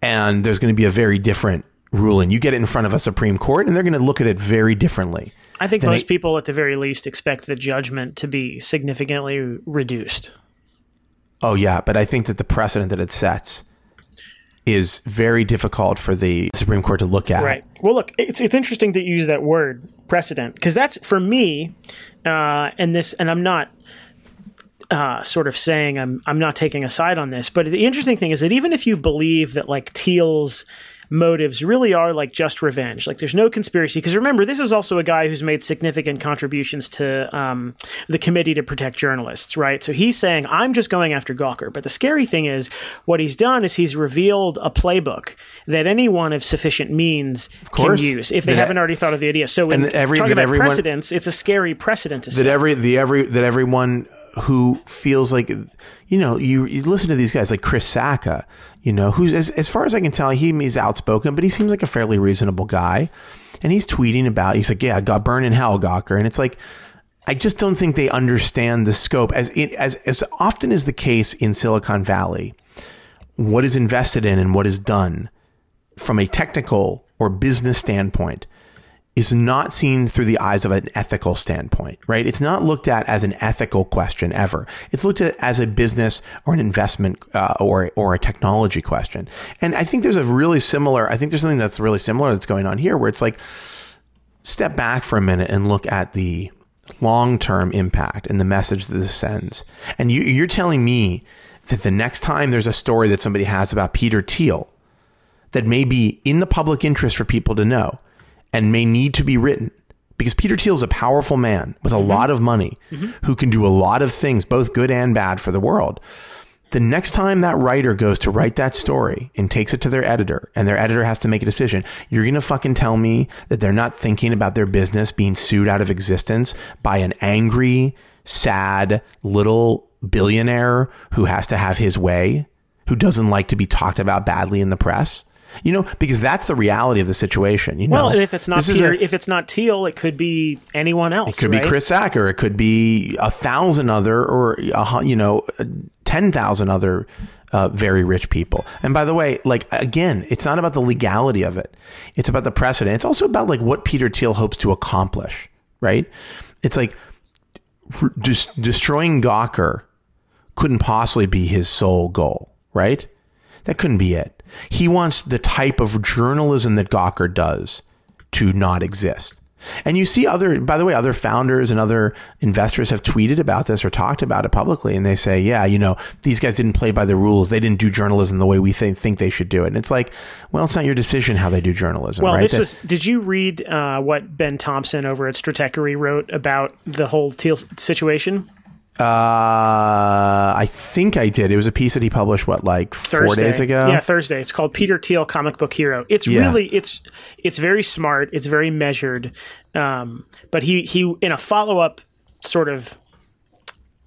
and there's going to be a very different ruling. You get it in front of a Supreme Court, and they're going to look at it very differently. I think most people, at the very least, expect the judgment to be significantly reduced. Oh yeah, but I think that the precedent that it sets is very difficult for the Supreme Court to look at. Right. Well, look, it's it's interesting to use that word precedent because that's for me, uh, and this, and I'm not uh, sort of saying I'm I'm not taking a side on this, but the interesting thing is that even if you believe that like Thiel's motives really are like just revenge. Like there's no conspiracy. Because remember, this is also a guy who's made significant contributions to um, the Committee to Protect Journalists, right? So he's saying, I'm just going after Gawker. But the scary thing is, what he's done is he's revealed a playbook that anyone of sufficient means can use if they that, haven't already thought of the idea. So when every, talking about everyone, precedents, it's a scary precedent to that set. every the every that everyone who feels like you know you, you listen to these guys like Chris Sacca you know, who's as, as far as I can tell, he, he's outspoken, but he seems like a fairly reasonable guy. And he's tweeting about, he's like, yeah, I got burned in hell, Gawker. And it's like, I just don't think they understand the scope as it, as, as often is the case in Silicon Valley. What is invested in and what is done from a technical or business standpoint is not seen through the eyes of an ethical standpoint, right? It's not looked at as an ethical question ever. It's looked at as a business or an investment uh, or or a technology question. And I think there's a really similar. I think there's something that's really similar that's going on here, where it's like step back for a minute and look at the long term impact and the message that this sends. And you, you're telling me that the next time there's a story that somebody has about Peter Thiel that may be in the public interest for people to know and may need to be written because Peter Thiel is a powerful man with a mm-hmm. lot of money mm-hmm. who can do a lot of things, both good and bad for the world. The next time that writer goes to write that story and takes it to their editor and their editor has to make a decision, you're going to fucking tell me that they're not thinking about their business being sued out of existence by an angry, sad little billionaire who has to have his way, who doesn't like to be talked about badly in the press? You know, because that's the reality of the situation. You know, well, and if it's not Peter, a, if it's not Thiel, it could be anyone else. It could right? be Chris Sacca. It could be a thousand other, or a, you know, ten thousand other uh, very rich people. And by the way, like again, it's not about the legality of it; it's about the precedent. It's also about like what Peter Thiel hopes to accomplish. Right? It's like just destroying Gawker couldn't possibly be his sole goal. Right? That couldn't be it. He wants the type of journalism that Gawker does to not exist. And you see other, by the way, other founders and other investors have tweeted about this or talked about it publicly. And they say, yeah, you know, these guys didn't play by the rules. They didn't do journalism the way we think, think they should do it. And it's like, well, it's not your decision how they do journalism, Well, right? this That- was. Did you read uh, what Ben Thompson over at Stratechery wrote about the whole Thiel situation? Uh, I think I did. It was a piece that he published, what, like four Thursday. days ago? Yeah, Thursday. It's called Peter Thiel, comic book hero. It's Yeah. really it's it's very smart. It's very measured. Um, but he he in a follow up sort of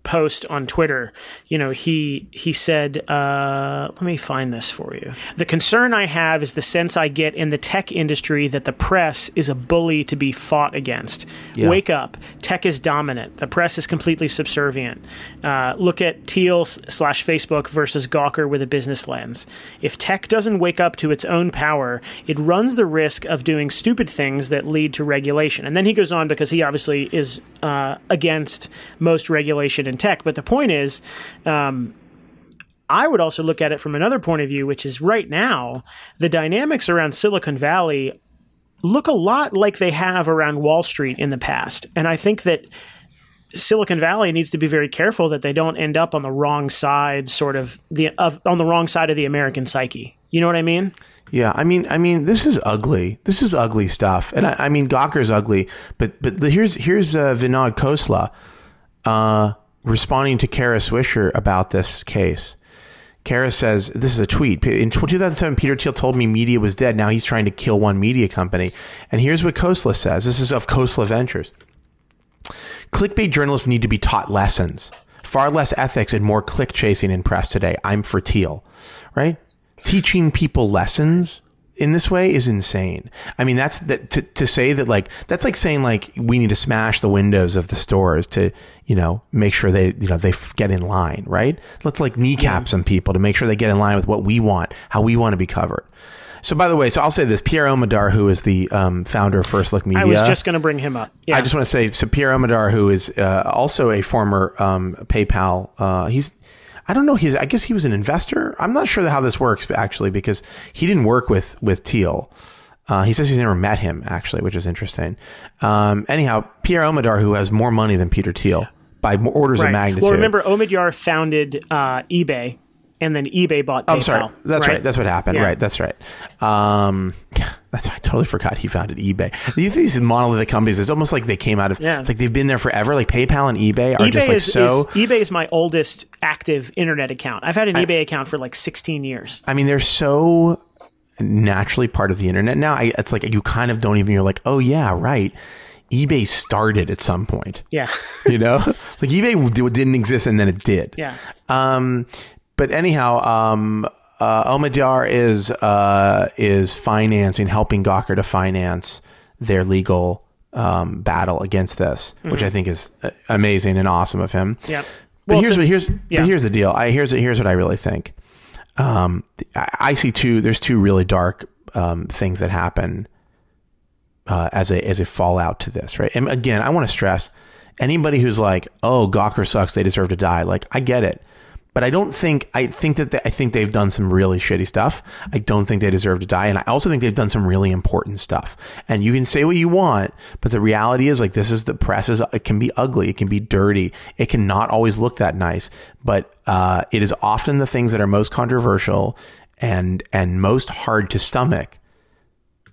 post on Twitter, you know, he he said, uh, "Let me find this for you." The concern I have is the sense I get in the tech industry that the press is a bully to be fought against. Wake up! Tech is dominant. The press is completely subservient. Uh, look at Thiel slash Facebook versus Gawker with a business lens. If tech doesn't wake up to its own power, it runs the risk of doing stupid things that lead to regulation. And then he goes on because he obviously is uh, against most regulation in tech. But the point is, um, I would also look at it from another point of view, which is right now, the dynamics around Silicon Valley look a lot like they have around Wall Street in the past. And I think that Silicon Valley needs to be very careful that they don't end up on the wrong side, sort of the of on the wrong side of the American psyche. You know what I mean? Yeah, I mean, I mean, this is ugly. This is ugly stuff, and I, I mean, Gawker's ugly. But but the, here's here's uh, Vinod Khosla uh, responding to Kara Swisher about this case. Kara says this is a tweet in 2007. Peter Thiel told me media was dead. Now he's trying to kill one media company. And here's what Khosla says. This is of Khosla Ventures. Clickbait journalists need to be taught lessons. Far less ethics and more click chasing in press today. I'm for Thiel, right? Teaching people lessons in this way is insane. I mean, that's that to, to say that like that's like saying like we need to smash the windows of the stores to you know make sure they you know they f- get in line, right? Let's like kneecap some people to make sure they get in line with what we want, how we want to be covered. So, by the way, so I'll say this: Pierre Omidyar, who is the um, founder of First Look Media, I was just going to bring him up. Yeah. I just want to say, so Pierre Omidyar, who is uh, also a former um, PayPal, uh, he's, I don't know, he's, I guess he was an investor. I'm not sure how this works actually, because he didn't work with with Thiel. Uh, he says he's never met him actually, which is interesting. Um, anyhow, Pierre Omidyar, who has more money than Peter Thiel by orders of magnitude. Well, remember, Omidyar founded uh, eBay, and then eBay bought PayPal. I'm sorry. That's right. That's what happened. Yeah. Right. That's right. Um, that's I totally forgot he founded eBay. These these monolithic companies. It's almost like they came out of. Yeah. It's like they've been there forever. Like PayPal and eBay are eBay just like is, so. is eBay is my oldest active internet account. I've had an eBay account for like 16 years. I mean, they're so naturally part of the internet now. I, it's like you kind of don't even. You're like, oh yeah, right. eBay started at some point. Yeah, You know, like eBay didn't exist and then it did. yeah. Um, but anyhow, um, uh, Omidyar is uh, is financing, helping Gawker to finance their legal um, battle against this, which I think is uh, amazing and awesome of him. Yeah. But Well, here's what here's yeah. but here's the deal. I here's here's what I really think. Um, I, I see two. There's two really dark um, things that happen uh, as a as a fallout to this, right? And again, I want to stress anybody who's like, "Oh, Gawker sucks. They deserve to die." Like, I get it, but I don't think I think that they, I think they've done some really shitty stuff. I don't think they deserve to die, and I also think they've done some really important stuff. And you can say what you want, but the reality is, like, this is the press is it can be ugly, it can be dirty, it can not always look that nice, but uh, it is often the things that are most controversial and and most hard to stomach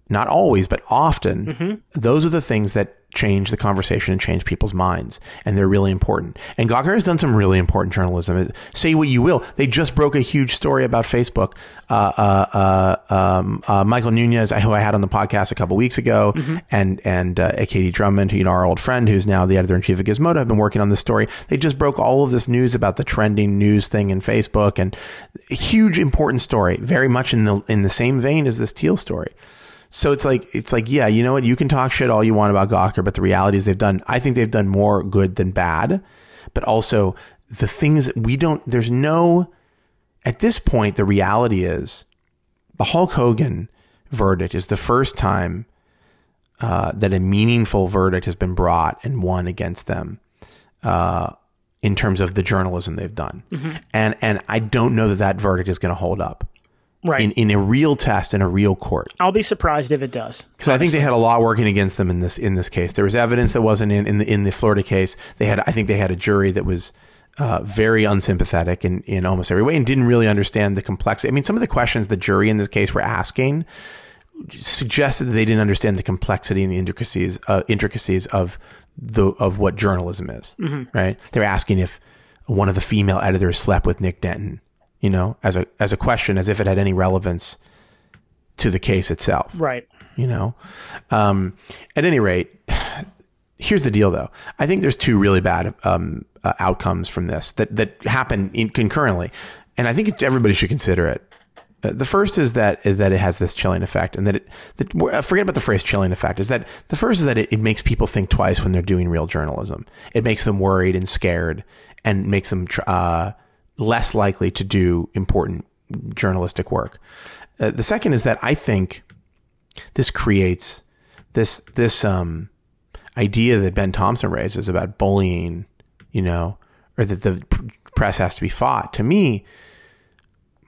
not always, but often, those are the things that change the conversation and change people's minds. And they're really important. And Gawker has done some really important journalism. Say what you will. They just broke a huge story about Facebook. Uh, uh, uh, um, uh, Michael Nunez, who I had on the podcast a couple weeks ago, and, and uh, Katie Drummond, who, you know, our old friend, who's now the editor in chief of Gizmodo, have been working on this story. They just broke all of this news about the trending news thing in Facebook and a huge important story, very much in the, in the same vein as this Thiel story. So it's like it's like yeah, you know what? You can talk shit all you want about Gawker, but the reality is they've done. I think they've done more good than bad. But also the things that we don't. There's no. At this point, the reality is the Hulk Hogan verdict is the first time uh, that a meaningful verdict has been brought and won against them. Uh, in terms of the journalism they've done, and and I don't know that that verdict is going to hold up. Right. in, in a real test in a real court. I'll be surprised if it does. Because I think they had a lot working against them in this in this case. There was evidence that wasn't in in the in the Florida case. They had I think they had a jury that was uh, very unsympathetic in in almost every way and didn't really understand the complexity. I mean, some of the questions the jury in this case were asking suggested that they didn't understand the complexity and the intricacies uh, intricacies of the of what journalism is. Right? They're asking if one of the female editors slept with Nick Denton. You know, as a as a question, as if it had any relevance to the case itself. Right. you know? Um, at any rate here's the deal though. I think there's two really bad um, uh, outcomes from this that that happen in concurrently and i think it, everybody should consider it. Uh, the first is that is that it has this chilling effect and that it that, uh, forget about the phrase chilling effect is that the first is that it, it makes people think twice when they're doing real journalism. It makes them worried and scared and makes them uh, less likely to do important journalistic work uh, the second is that i think this creates this this um idea that Ben Thompson raises about bullying, you know, or that the press has to be fought. To me,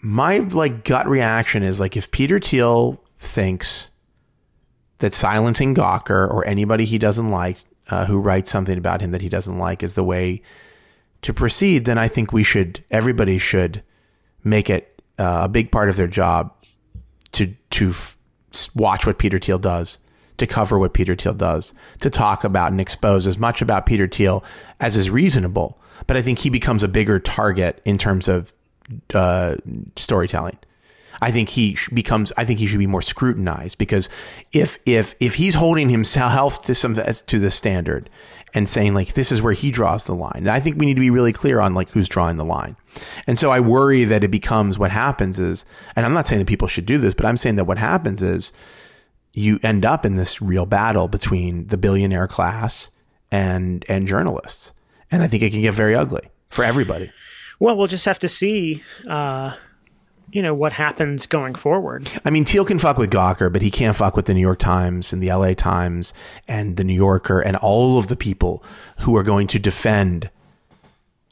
my like gut reaction is like if Peter Thiel thinks that silencing Gawker or anybody he doesn't like uh, who writes something about him that he doesn't like is the way to proceed, then I think we should everybody should make it uh, a big part of their job to to f- watch what Peter Thiel does, to cover what Peter Thiel does, to talk about and expose as much about Peter Thiel as is reasonable. But I think he becomes a bigger target in terms of uh, storytelling. I think he becomes. I think he should be more scrutinized because if if if he's holding himself to some to the standard and saying like this is where he draws the line, and I think we need to be really clear on like who's drawing the line. And so I worry that it becomes what happens is, and I'm not saying that people should do this, but I'm saying that what happens is you end up in this real battle between the billionaire class and and journalists, and I think it can get very ugly for everybody. Well, we'll just have to see, uh, you know, what happens going forward. I mean, Thiel can fuck with Gawker, but he can't fuck with the New York Times and the LA Times and the New Yorker and all of the people who are going to defend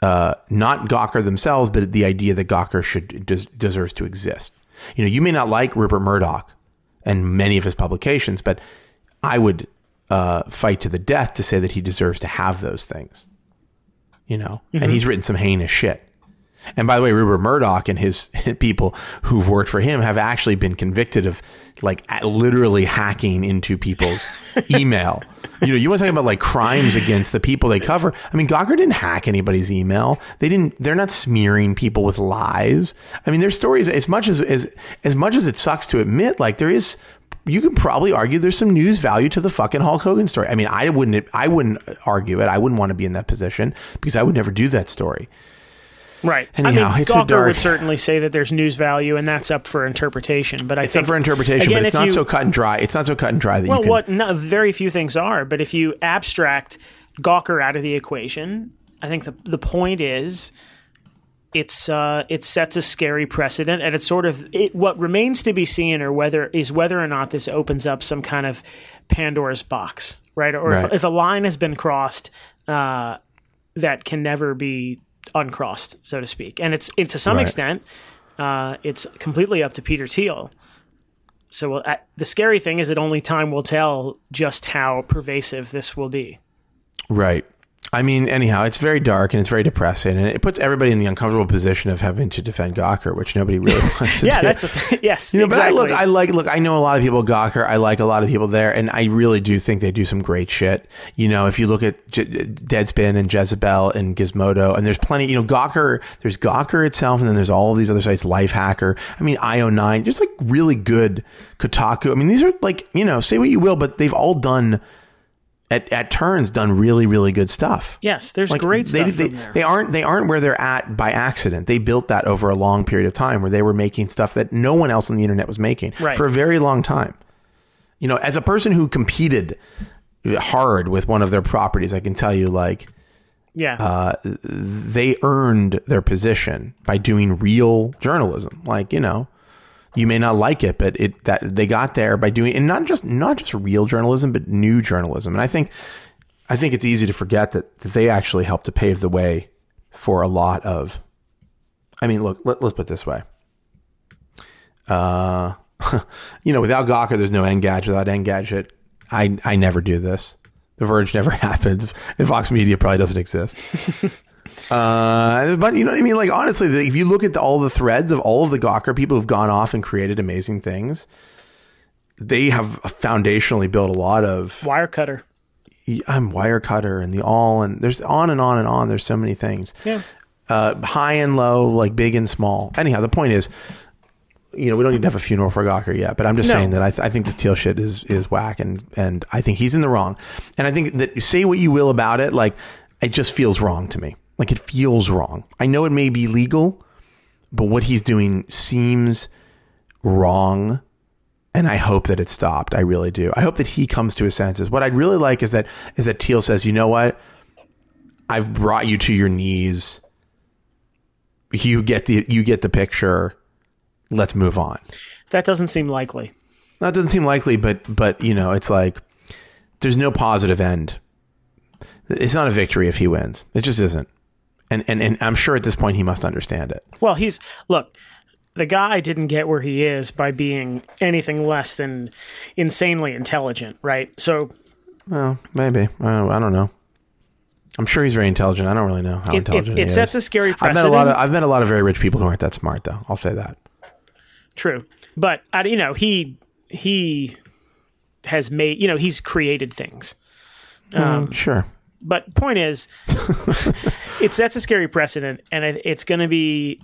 uh, not Gawker themselves, but the idea that Gawker should des- deserves to exist. You know, you may not like Rupert Murdoch and many of his publications, but I would uh, fight to the death to say that he deserves to have those things. You know, and he's written some heinous shit. And by the way, Rupert Murdoch and his people who've worked for him have actually been convicted of like literally hacking into people's email. You know, you want to talk about like crimes against the people they cover. I mean, Gawker didn't hack anybody's email. They didn't. They're not smearing people with lies. I mean, there's stories as much as as as much as it sucks to admit. Like there is, you can probably argue there's some news value to the fucking Hulk Hogan story. I mean, I wouldn't. I wouldn't argue it. I wouldn't want to be in that position because I would never do that story. Right. Anyhow, I mean, it's Gawker dark- would certainly say that there's news value, and that's up for interpretation. But I It's think up for interpretation, again, but it's not you- so cut and dry. It's not so cut and dry that Well, you can. what no, very few things are, but if you abstract Gawker out of the equation, I think the the point is it's uh, it sets a scary precedent, and it's sort of it, what remains to be seen, or whether is whether or not this opens up some kind of Pandora's box, right? Or Right. If, if a line has been crossed uh, that can never be uncrossed, so to speak, and it's it, to some Right. extent uh, it's completely up to Peter Thiel. So well, uh, the scary thing is that only time will tell just how pervasive this will be. Right. I mean, anyhow, it's very dark and it's very depressing, and it puts everybody in the uncomfortable position of having to defend Gawker, which nobody really wants to Yeah, do. that's the th- yes, You know, exactly. but I look, I like, look, I know a lot of people at Gawker. I like a lot of people there, and I really do think they do some great shit. You know, if you look at Je- Deadspin and Jezebel and Gizmodo, and there's plenty, you know, Gawker, there's Gawker itself, and then there's all of these other sites, Lifehacker. I mean, IO9, just like really good Kotaku. I mean, these are like, you know, say what you will, but they've all done, at, at turns, done really, really good stuff. yes, there's Like, great they, stuff they, there. they aren't they aren't where they're at by accident. They built that over a long period of time where they were making stuff that no one else on the internet was making Right. for a very long time. You know, as a person who competed hard with one of their properties, I can tell you like yeah, uh, they earned their position by doing real journalism. Like, you know, you may not like it, but it that they got there by doing and not just not just real journalism, but new journalism. And I think I think it's easy to forget that, that they actually helped to pave the way for a lot of I mean, look, let, let's put it this way. Uh, you know, without Gawker, there's no Engadget. Without Engadget, I I never do this. The Verge never happens. And Vox Media probably doesn't exist. uh, but you know what I mean? Like honestly, if you look at the, all the threads of all of the Gawker people who've gone off and created amazing things, they have foundationally built a lot of Wirecutter. I'm Wirecutter and the all and there's on and on and on. There's so many things. Yeah. Uh, high and low, like big and small. Anyhow, the point is, you know, we don't need to have a funeral for Gawker yet, but I'm just No. saying that I, th- I think this Thiel shit is is whack, and and I think he's in the wrong, and I think that say what you will about it, like it just feels wrong to me. Like it feels wrong. I know it may be legal, but what he's doing seems wrong. And I hope that it stopped. I really do. I hope that he comes to his senses. What I'd really like is that is that Thiel says, you know what? I've brought you to your knees. You get the you get the picture. Let's move on. That doesn't seem likely. That doesn't seem likely, but but you know, it's like there's no positive end. It's not a victory if he wins. It just isn't. And and and I'm sure at this point he must understand it. Well, he's look. The guy didn't get where he is by being anything less than insanely intelligent, right? So Well, maybe. I don't, I don't know. I'm sure he's very intelligent. I don't really know how it, intelligent it, he it sets is. a scary I've met precedent. a lot of I've met a lot of very rich people who aren't that smart though. I'll say that. True, but you know he he has made you know he's created things. Um, Sure. But point is, it sets a scary precedent, and it, it's going to be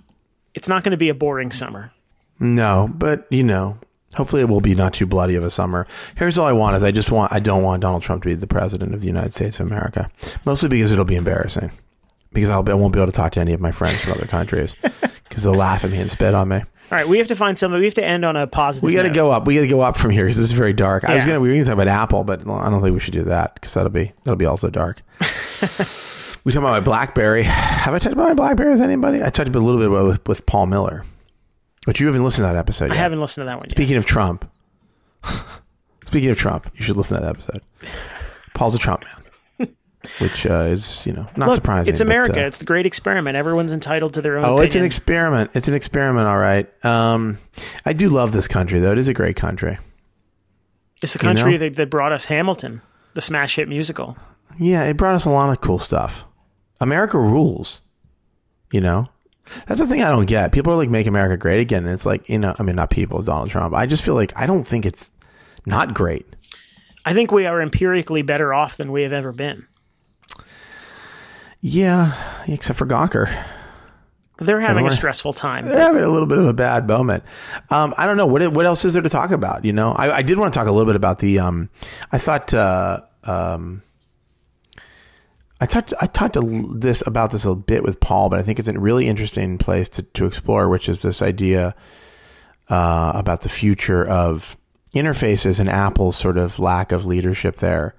it's not going to be a boring summer. No, but you know, hopefully it will be not too bloody of a summer. Here's all I want is I just want I don't want Donald Trump to be the president of the United States of America. Mostly because it'll be embarrassing. Because I'll be, I won't be able to talk to any of my friends from other countries because they'll laugh at me and spit on me. All right, we have to find something. We have to end on a positive. We got to go up. We got to go up from here because this is very dark. I was Yeah. gonna we were gonna talk about Apple, but I don't think we should do that because that'll be that'll be also dark. we talk about my BlackBerry. Have I talked about my BlackBerry with anybody? I talked a little bit about with, with Paul Miller, but you haven't listened to that episode. I yet. haven't listened to that one yet. Speaking of Trump, speaking of Trump, you should listen to that episode. Paul's a Trump man, which uh, is you know not Look, surprising. it's but, America. uh, it's the great experiment. Everyone's entitled to their own. oh, it's an experiment. It's an experiment. All right. Um, I do love this country, though. It is a great country. It's the country know? that, that brought us Hamilton, the smash hit musical. Yeah, it brought us a lot of cool stuff. America rules. You know, that's the thing I don't get. People are like, "Make America Great Again," and it's like, you know, I mean, not people, Donald Trump. I just feel like I don't think it's not great. I think we are empirically better off than we have ever been. Yeah, except for Gawker. They're having a stressful time. they're having a little bit of a bad moment. Um, I don't know what what else is there to talk about. You know, I, I did want to talk a little bit about the. Um, I thought uh, um, I talked I talked this about this a bit with Paul, but I think it's a really interesting place to to explore, which is this idea uh, about the future of interfaces and Apple's sort of lack of leadership there.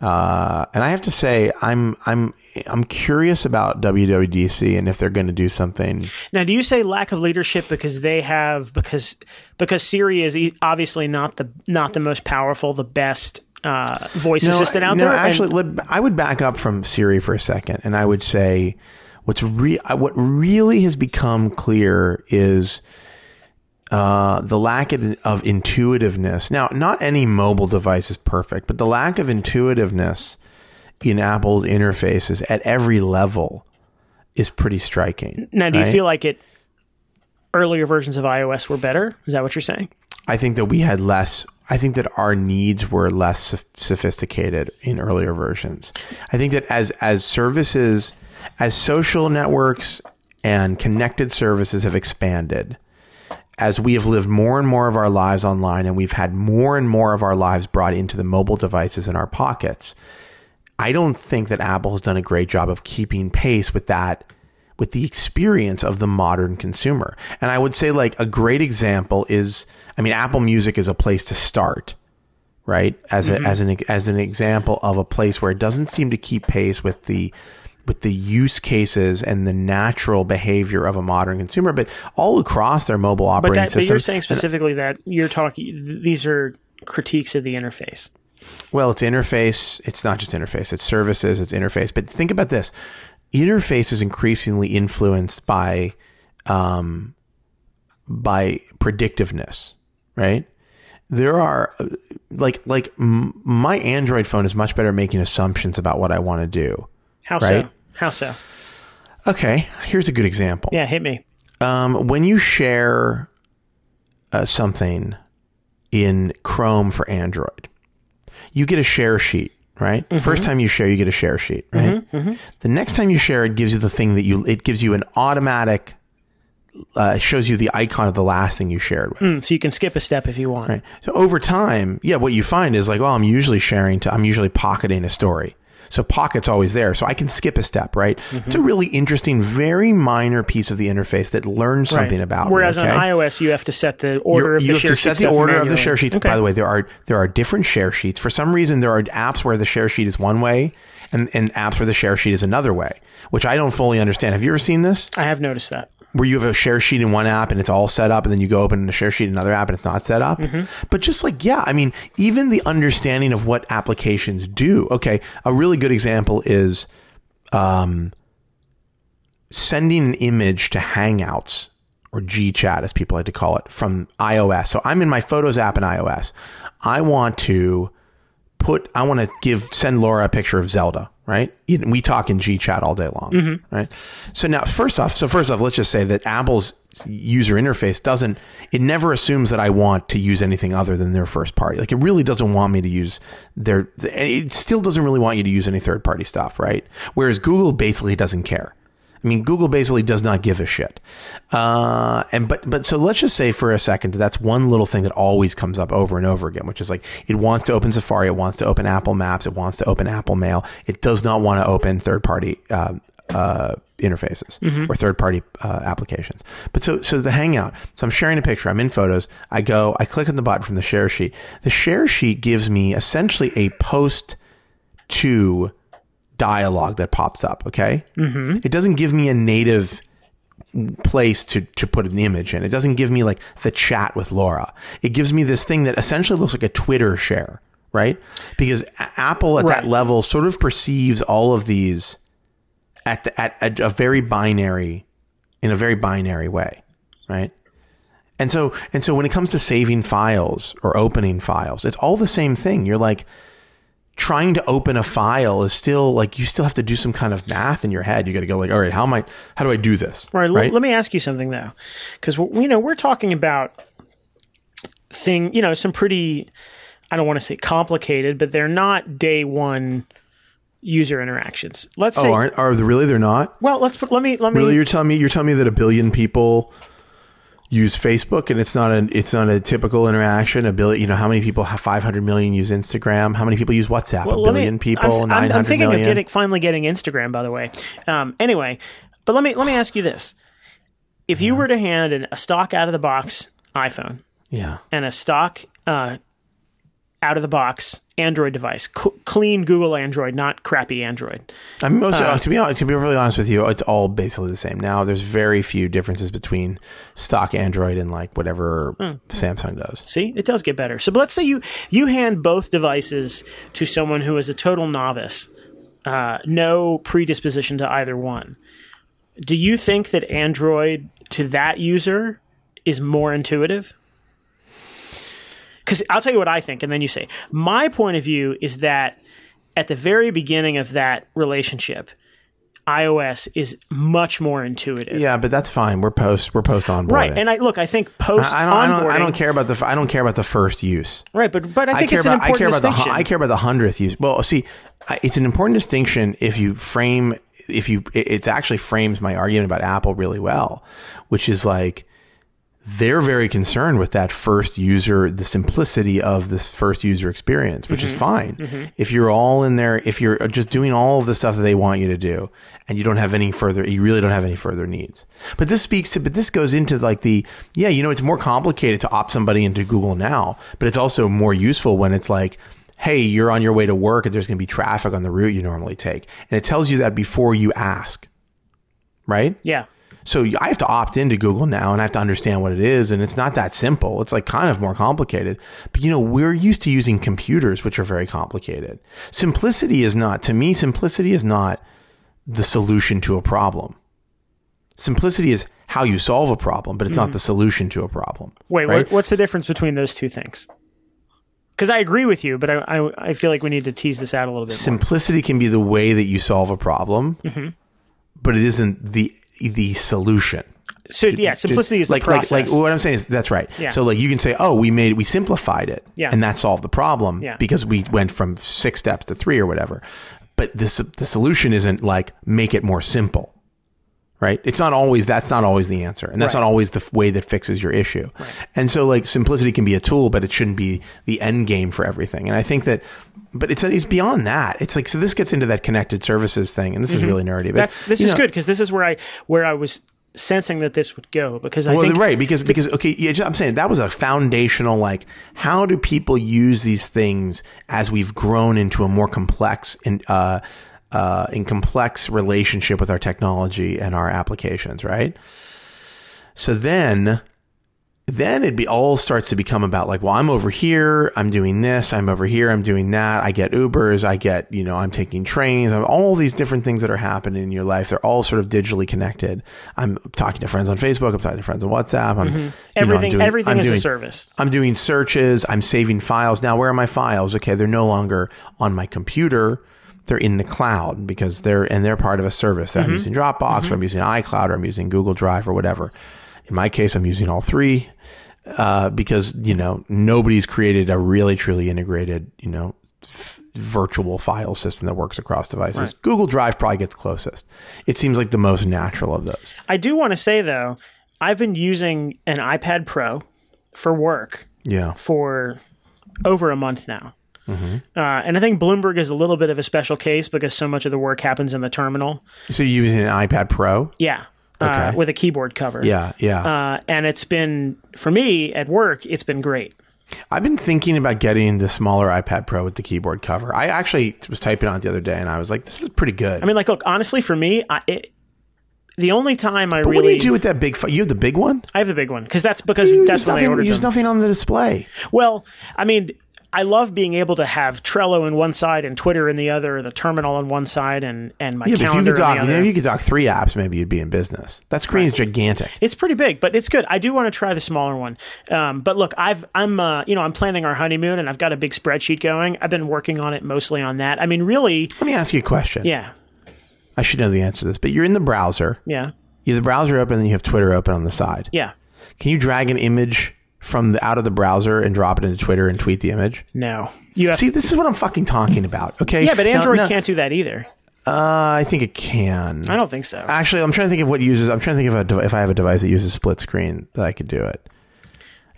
Uh, and I have to say, I'm I'm I'm curious about WWDC and if they're going to do something. Now, do you say lack of leadership because they have because because Siri is obviously not the not the most powerful, the best uh, voice assistant out no, there? and- Actually, let- I would back up from Siri for a second, and I would say what's re- what really has become clear is uh, the lack of, of intuitiveness. Now, not any mobile device is perfect, but the lack of intuitiveness in Apple's interfaces at every level is pretty striking. now, do you feel like it? Earlier versions of iOS were better. Is that what you're saying? I think that we had less. I think that our needs were less sophisticated in earlier versions. I think that as as services, as social networks and connected services have expanded, as we have lived more and more of our lives online, and we've had more and more of our lives brought into the mobile devices in our pockets, I don't think that Apple has done a great job of keeping pace with that with the experience of the modern consumer. And I would say like a great example is I mean Apple Music is a place to start, right? As a, mm-hmm. as an as an example of a place where it doesn't seem to keep pace with the with the use cases and the natural behavior of a modern consumer, but all across their mobile But operating that, but systems. you're saying specifically that you're talking. These are critiques of the interface. Well, it's interface. It's not just interface. It's services. It's interface. But think about this: interface is increasingly influenced by, um, by predictiveness, right? There are uh, like like m- my Android phone is much better at making assumptions about what I want to do. How Right. so? How so? Okay, here's a good example. Yeah, hit me. Um, when you share uh, something in Chrome for Android, you get a share sheet, right? First time you share, you get a share sheet, right? The next time you share, it gives you the thing that you. It gives you an automatic. Uh, shows you the icon of the last thing you shared with. Mm, so you can skip a step if you want. Right. So over time, yeah, what you find is like, well, I'm usually sharing to, I'm usually pocketing a story. So pocket's always there. So I can skip a step, right? It's a mm-hmm. really interesting, very minor piece of the interface that learns something Right. about. me, Whereas okay? on iOS, you have to set the order You're- of the you have to set the order of the share sheets. Okay. By the way, there are there are different share sheets. For some reason, there are apps where the share sheet is one way, and, and apps where the share sheet is another way, which I don't fully understand. Have you ever seen this? I have noticed that. Where you have a share sheet in one app and it's all set up, and then you go open a share sheet in another app and it's not set up. Mm-hmm. But just like, yeah, I mean, even the understanding of what applications do. Okay, a really good example is um, sending an image to Hangouts or GChat, as people like to call it, from iOS. So I'm in my Photos app in iOS. I want to put I want to give send Laura a picture of Zelda, right? We talk in G chat all day long, mm-hmm. right? So now first off, so first off, let's just say that Apple's user interface doesn't it never assumes that I want to use anything other than their first party. Like it really doesn't want me to use their it still doesn't really want you to use any third party stuff, right? Whereas Google basically doesn't care. I mean, Google basically does not give a shit. Uh, and but but so let's just say for a second that that's one little thing that always comes up over and over again, which is like it wants to open Safari, it wants to open Apple Maps, it wants to open Apple Mail, it does not want to open third party uh, uh, interfaces or third party uh, applications. But so so the Hangout, so I'm sharing a picture, I'm in Photos, I go, I click on the button from the share sheet. The share sheet gives me essentially a post to dialogue that pops up. Okay, mm-hmm. it doesn't give me a native place to to put an image in. It doesn't give me like the chat with Laura. It gives me this thing that essentially looks like a Twitter share, right? Because A- Apple at that level sort of perceives all of these at the, at, at a very binary in a very binary way, right? And so and so when it comes to saving files or opening files, it's all the same thing. You're like trying to open a file is still like you still have to do some kind of math in your head. You got to go like, all right, how am I? How do I do this? Right. l- let me ask you something though, because you know we're talking about thing, you know, some pretty. I don't want to say complicated, but they're not day one user interactions. Let's oh, say, Oh, aren't are they really? They're not. well, let's put. Let me. Let me. Really, you're telling me you're telling me that a billion people use Facebook and it's not a it's not a typical interaction. A billion, you know, how many people have 500 million use Instagram? How many people use WhatsApp? Well, a let me- billion people, I'm, 900 I'm, I'm thinking million? of getting finally getting Instagram. By the way, um, anyway, but let me let me ask you this: If you were to hand an, a stock out of the box iPhone yeah. and a stock uh, out of the box Android device, c- clean Google Android, not crappy Android. I mean, most uh, to be honest, to be really honest with you, it's all basically the same. Now, there's very few differences between stock Android and like whatever Hmm. Samsung does. See, it does get better. So, but let's say you you hand both devices to someone who is a total novice, uh, no predisposition to either one. Do you think that Android to that user is more intuitive? Because I'll tell you what I think, and then you say. My point of view is that at the very beginning of that relationship, iOS is much more intuitive. Yeah, but that's fine. We're post we're post onboarding. Right, and I look. I think post I don't, I don't, onboarding. I don't care about the I don't care about the first use. Right, but but I I think care it's about an I important care about the distinction. hu- I care about the hundredth use. Well, see, I- it's an important distinction if you frame if you it it's actually frames my argument about Apple really well, which is like they're very concerned with that first user, the simplicity of this first user experience, which is mm-hmm. fine. Mm-hmm. If you're all in there, if you're just doing all of the stuff that they want you to do, and you don't have any further, you really don't have any further needs. But this speaks to, but this goes into like the, yeah, you know, it's more complicated to opt somebody into Google now, but it's also more useful when it's like, hey, you're on your way to work and there's going to be traffic on the route you normally take. And it tells you that before you ask, right? yeah. So I have to opt into Google now and I have to understand what it is. And it's not that simple. It's like kind of more complicated. But you know, we're used to using computers, which are very complicated. Simplicity is not, to me, simplicity is not the solution to a problem. Simplicity is how you solve a problem, but it's not the solution to a problem. Wait, right? what, what's the difference between those two things? Because I agree with you, but I, I I feel like we need to tease this out a little bit. more. simplicity can be the way that you solve a problem, Mm-hmm. but it isn't the the solution. So yeah, simplicity is the like, like process. like what I'm saying is that's right. Yeah. So like you can say, oh, we made we simplified it, Yeah. and that solved the problem Yeah. because we went from six steps to three or whatever. But this the solution isn't like make it more simple, right? It's not always that's not always the answer, and that's Right. not always the f- way that fixes your issue. And so like simplicity can be a tool, but it shouldn't be the end game for everything. And I think that. But it's it's beyond that. It's like so. This gets into that connected services thing, and this is really nerdy. But Mm-hmm. That's this is know- good because this is where I where I was sensing that this would go because I well, think right because because okay, yeah, just- I'm saying that was a foundational like how do people use these things as we've grown into a more complex and uh, uh, in complex relationship with our technology and our applications, right? So then then it be all starts to become about like, well, I'm over here, I'm doing this, I'm over here, I'm doing that. I get Ubers, I get, you know, I'm taking trains, I'm all these different things that are happening in your life. They're all sort of digitally connected. I'm talking to friends on Facebook, I'm talking to friends on WhatsApp. I'm you know, I'm everything doing- everything I'm is doing- a service. I'm doing searches, I'm saving files. Now, where are my files? Okay, they're no longer on my computer. They're in the cloud because they're and they're part of a service. Mm-hmm. I'm using Dropbox or I'm using iCloud or I'm using Google Drive or whatever. In my case, I'm using all three uh, because you know nobody's created a really truly integrated you know f- virtual file system that works across devices. Google Drive probably gets closest. It seems like the most natural of those. I do want to say though, I've been using an iPad Pro for work Yeah. for over a month now. Mm-hmm. Uh, and I think Bloomberg is a little bit of a special case because so much of the work happens in the terminal. So you're using an iPad Pro? Yeah. Uh, with a keyboard cover. Yeah, yeah. Uh, and it's been, for me at work, it's been great. I've been thinking about getting the smaller iPad Pro with the keyboard cover. I actually was typing on it the other day, and I was like, "This is pretty good." I mean, like, look, honestly, for me, I, it, the only time I but really. what do you do with that big? You have the big one. I have the big one because that's because There's that's when I ordered there's them. nothing on the display. Well, I mean, I love being able to have Trello in one side and Twitter in the other, the terminal on one side, and and my Yeah, but if you could dock, you know, you could dock three apps, maybe you'd be in business. That screen is gigantic. it's pretty big, but it's good. I do want to try the smaller one. Um, but look, I've I'm uh, you know I'm planning our honeymoon, and I've got a big spreadsheet going. I've been working on it mostly on that. I mean, really, Let me ask you a question. yeah, I should know the answer to this, but you're in the browser. yeah, You have the browser open, and then you have Twitter open on the side. yeah. Can you drag an image from the out of the browser and drop it into Twitter and tweet the image? No, you. See, this is what I'm fucking talking about. Okay. yeah, but Android now- can't do that either. Uh, I think it can. I don't think so. Actually, I'm trying to think of what uses. I'm trying to think of a, dev- if I have a device that uses split screen that I could do it.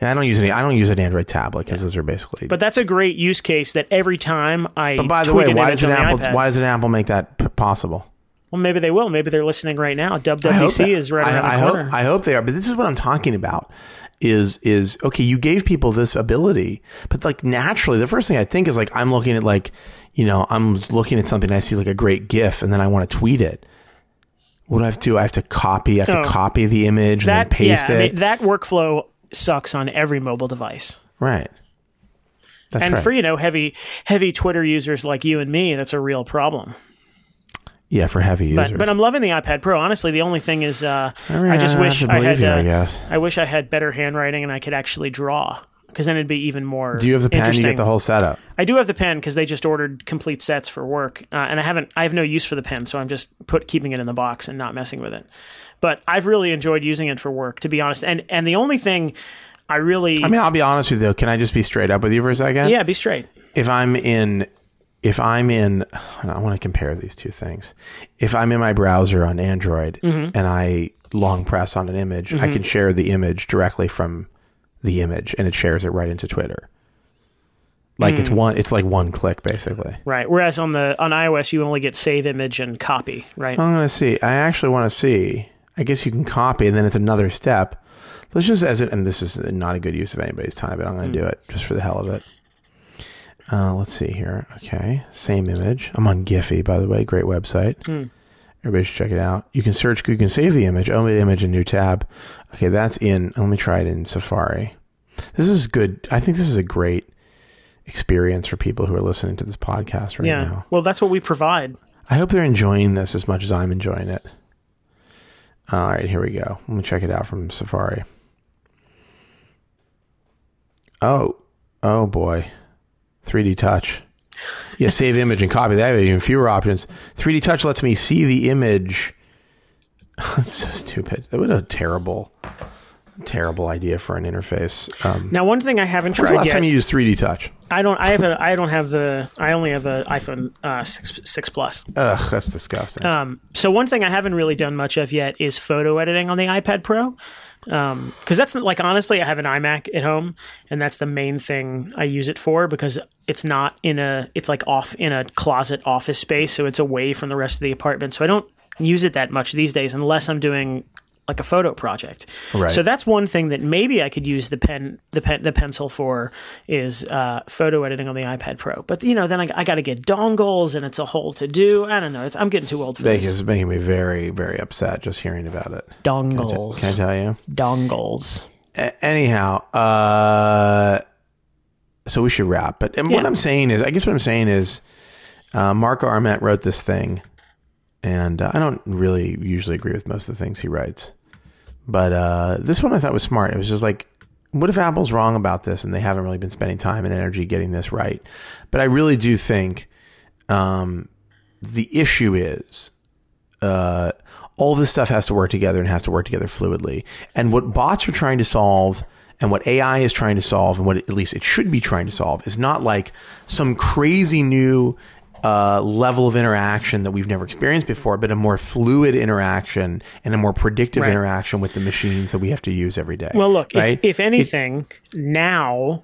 And I don't use any. I don't use an Android tablet because those are basically. But that's a great use case that every time I But by the way, why does an Apple? iPad- Why does an Apple make that p- possible? Well, maybe they will. Maybe they're listening right now. WWDC that- is right I, around the I corner. hope. I hope they are. But this is what I'm talking about. Is is okay? You gave people this ability, but like naturally, the first thing I think is like I'm looking at like you know I'm looking at something. I see like a great GIF, and then I want to tweet it. What do I have to do? I have to copy. I have Oh. to copy the image and that then paste yeah, I it. mean, that workflow sucks on every mobile device. right. That's and right. for you know heavy heavy Twitter users like you and me, that's a real problem. Yeah, for heavy But users. but I'm loving the iPad Pro. Honestly, the only thing is uh, mean, I just I wish I had you, I uh, guess. I wish I had better handwriting and I could actually draw because then it'd be even more. do you have the pen? You get the whole setup. I do have the pen because they just ordered complete sets for work, uh, and I haven't. I have no use for the pen, so I'm just put keeping it in the box and not messing with it. But I've really enjoyed using it for work, to be honest. And and the only thing I really I mean, I'll be honest with you. Can I just be straight up with you for a second? yeah, be straight. If I'm in, if I'm in, I want to compare these two things. If I'm in my browser on Android Mm-hmm. and I long press on an image, I can share the image directly from the image, and it shares it right into Twitter. Like Mm. it's one, it's like one click basically. Right. Whereas on the on iOS, you only get save image and copy. Right. I'm gonna see. I actually want to see. I guess you can copy, and then it's another step. Let's just as it, and this is not a good use of anybody's time, but I'm going to do it just for the hell of it. Uh, let's see here. Okay, same image. I'm on Giphy, by the way. Great website. Everybody should check it out. You can search. You can save the image. Open image, a new tab. Okay, that's in. Let me try it in Safari. This is good. I think this is a great experience for people who are listening to this podcast right yeah. now. Well, that's what we provide. I hope they're enjoying this as much as I'm enjoying it. All right, here we go. Let me check it out from Safari. Oh, oh boy. 3D Touch. Yeah, save image and copy. That even fewer options. 3D Touch lets me see the image. That's so stupid. What a terrible, terrible idea for an interface. Um, Now, one thing I haven't when's the tried last yet. time you used 3D Touch? I don't. I have a. I don't have the. I only have a iPhone uh, six six plus. Ugh, that's disgusting. Um, so one thing I haven't really done much of yet is photo editing on the iPad Pro. Um, because that's like honestly, I have an iMac at home, and that's the main thing I use it for. Because it's not in a. It's like off in a closet office space, so it's away from the rest of the apartment. So I don't use it that much these days, unless I'm doing like a photo project. Right. So that's one thing that maybe I could use the pen, the pen, the pencil for is uh, photo editing on the iPad Pro. But you know, then I, I got to get dongles, and it's a whole to do. I don't know. It's, I'm getting too old for this. It's making me very, very upset just hearing about it. Dongles. Can I tell you? Dongles. A- anyhow, uh, so we should wrap. But and what I'm saying is, I guess what I'm saying is, uh, Marco Arment wrote this thing, and uh, I don't really usually agree with most of the things he writes, but uh, this one I thought was smart. It was just like, what if Apple's wrong about this and they haven't really been spending time and energy getting this right? But I really do think um, the issue is uh, all this stuff has to work together and has to work together fluidly. And what bots are trying to solve and what AI is trying to solve and what at least it should be trying to solve is not like some crazy new uh, level of interaction that we've never experienced before, but a more fluid interaction and a more predictive Right. interaction with the machines that we have to use every day. Well, look, right? if, if anything, now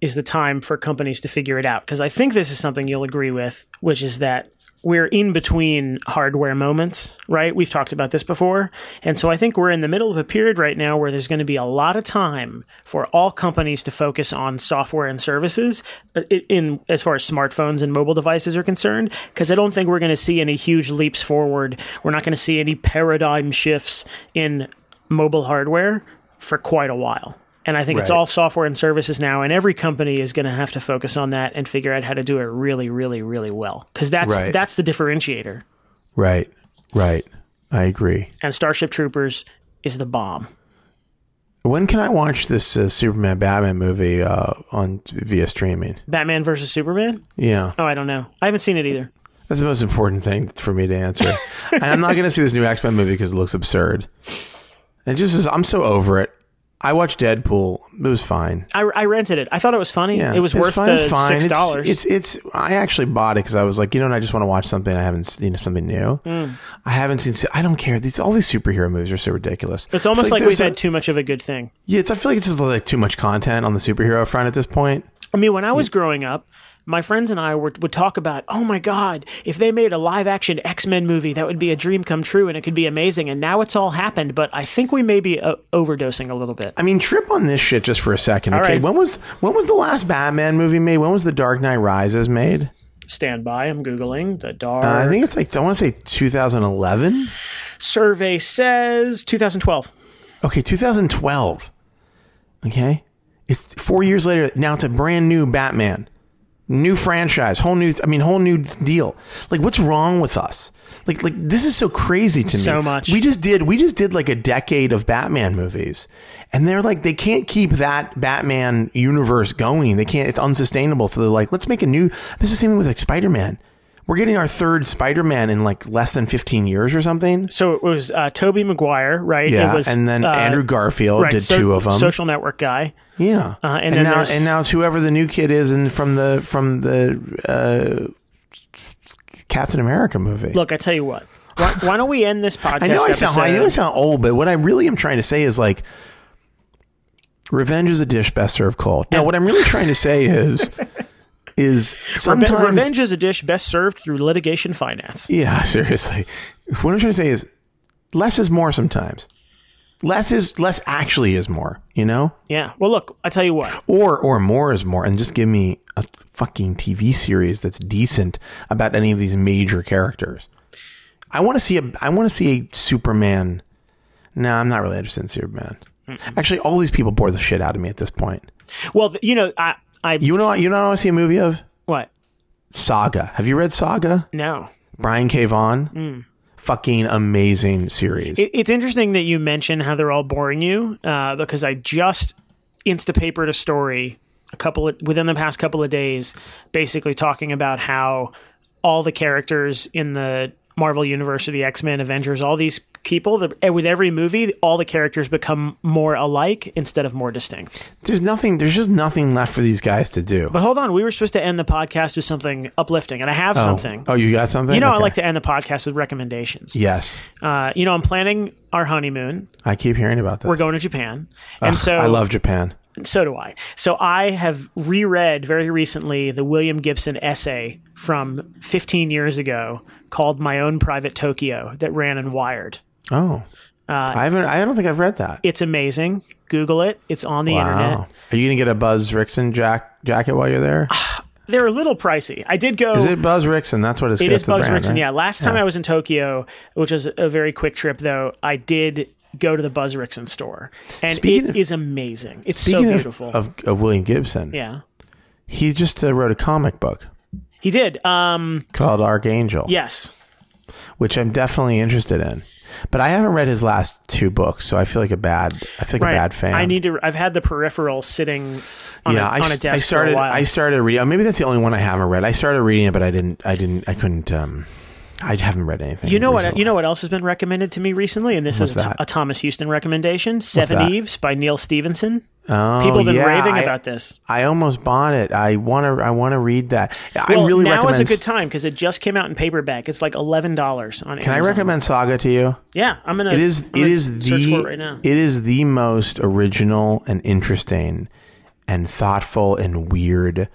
is the time for companies to figure it out. Because I think this is something you'll agree with, which is that we're in between hardware moments, right? We've talked about this before. And so I think we're in the middle of a period right now where there's going to be a lot of time for all companies to focus on software and services uh, in, in as far as smartphones and mobile devices are concerned because I don't think we're going to see any huge leaps forward. We're not going to see any paradigm shifts in mobile hardware for quite a while. And I think it's all software and services now, and every company is going to have to focus on that and figure out how to do it really, really, really well. Because that's Right. that's the differentiator. right, right. I agree. And Starship Troopers is the bomb. When can I watch this uh, Superman Batman movie uh, on via streaming? Batman versus Superman? Yeah. Oh, I don't know. I haven't seen it either. That's the most important thing for me to answer. and I'm not going to see this new X Men movie because it looks absurd. And just as I'm so over it. I watched Deadpool. It was fine. I, I rented it. I thought it was funny. Yeah, it was worth fine, the it's fine. six dollars. It's, it's I actually bought it because I was like, you know, what, I just want to watch something I haven't seen, something new. Mm. I haven't seen. I don't care. These all these superhero movies are so ridiculous. It's almost It's like, we've had too much of a good thing. Yeah, it's. I feel like it's just like too much content on the superhero front at this point. I mean, when I was growing up, my friends and I were, would talk about, oh my God, if they made a live action X Men movie, that would be a dream come true and it could be amazing. And now it's all happened, but I think we may be uh, overdosing a little bit. I mean, trip on this shit just for a second. All Okay, right. when was when was the last Batman movie made? When was the Dark Knight Rises made? Stand by, I'm Googling the dark. Uh, I think it's like I want to say 2011. survey says 2012. Okay, 2012. Okay, it's four years later. Now it's a brand new Batman, new franchise, whole new. I mean, whole new deal. Like, what's wrong with us? Like, like this is so crazy to me. So much. We just did. We just did like a decade of Batman movies, and they're like they can't keep that Batman universe going. They can't. It's unsustainable. So they're like, let's make a new. This is the same with like Spider Man. We're getting our third Spider Man in like less than 15 years or something. So it was uh, Tobey Maguire, right? Yeah, it was, and then uh, Andrew Garfield right, did so- two of them. Social Network guy. Yeah, Uh, and and, now and now it's whoever the new kid is, and from the from the uh, Captain America movie. Look, I tell you what. Why, why don't we end this podcast? I know I sound I know I sound old, but what I really am trying to say is like, revenge is a dish best served cold. Now, what I'm really trying to say is, is sometimes Revenge is a dish best served through litigation finance. Yeah, seriously. What I'm trying to say is, less is more sometimes. Less is less actually is more. You know. Yeah. Well, look, I tell you what. or or more is more and just give me a fucking TV series that's decent about any of these major characters. I want to see a I want to see a Superman. No, I'm not really interested in Superman. Actually, all these people bore the shit out of me at this point. Well, you know, I, I, You know what? You know what I want to see a movie of what? Saga. Have you read Saga? No. Brian K. Vaughan. fucking amazing series. It, it's interesting that you mention how they're all boring you uh, because I just instapapered a story a couple of, within the past couple of days, basically talking about how all the characters in the Marvel Universe or the X Men, Avengers, all these people, the, with every movie, all the characters become more alike instead of more distinct. there's nothing. There's just nothing left for these guys to do. But hold on, we were supposed to end the podcast with something uplifting, and I have something. Oh, you got something? You know, I like to end the podcast with recommendations. Yes, Uh, you know, I'm planning our honeymoon. I keep hearing about this. We're going to Japan, and so I love Japan. so do I. So I have reread very recently the William Gibson essay from 15 years ago called "My Own Private Tokyo" that ran in Wired. Oh, Uh, I haven't. I don't think I've read that. It's amazing. Google it. It's on the internet. Are you gonna get a Buzz Rickson jack jacket while you're there? They're a little pricey. I did go. Is it Buzz Rickson? That's what it's. It is brand, Rickson. right? Yeah. Last time I was in Tokyo, which was a very quick trip, though, I did go to the Buzz Rickson store, and Speaking it of- is amazing. It's so of- beautiful. Of, of William Gibson, yeah, he just uh, wrote a comic book he did. Um, called Archangel, yes. which I'm definitely interested in. But I haven't read his last two books, so I feel like a bad. I feel like Right. a bad fan. I need to. I've had the peripheral sitting on, yeah, a, I, on a desk I started. for a while. I started reading. Maybe that's the only one I haven't read. I started reading it, but I didn't. I didn't. I couldn't. Um, I haven't read anything. you know what? You know what else has been recommended to me recently, and this What's is a, a Thomas Houston recommendation: Seven? Eves by Neal Stephenson. Oh, People have been yeah, raving I- about this. I almost bought it. I want to. I want to read that. Well, I really now recommend. is a good time because it just came out in paperback. It's like eleven dollars on. Can I recommend Saga to you? Yeah, I'm gonna. It is. Gonna is the. it right. It is the most original and interesting, and thoughtful and weird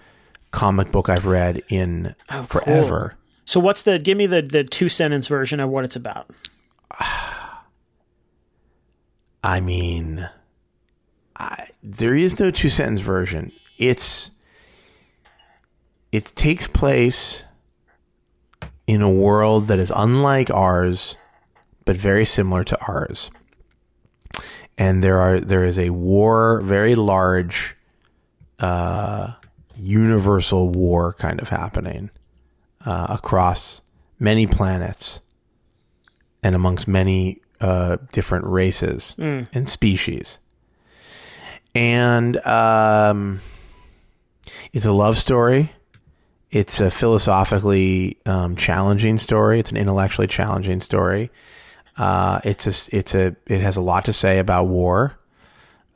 comic book I've read in Oh, forever. So what's the? Give me the the two sentence version of what it's about. I mean, I, there is no two sentence version. It's it takes place in a world that is unlike ours, but very similar to ours. And there are there is a war, very large, uh, universal war kind of happening uh, across many planets and amongst many uh, different races and species. And um, it's a love story. It's a philosophically um, challenging story. It's an intellectually challenging story. Uh, it's a, it's a, it has a lot to say about war,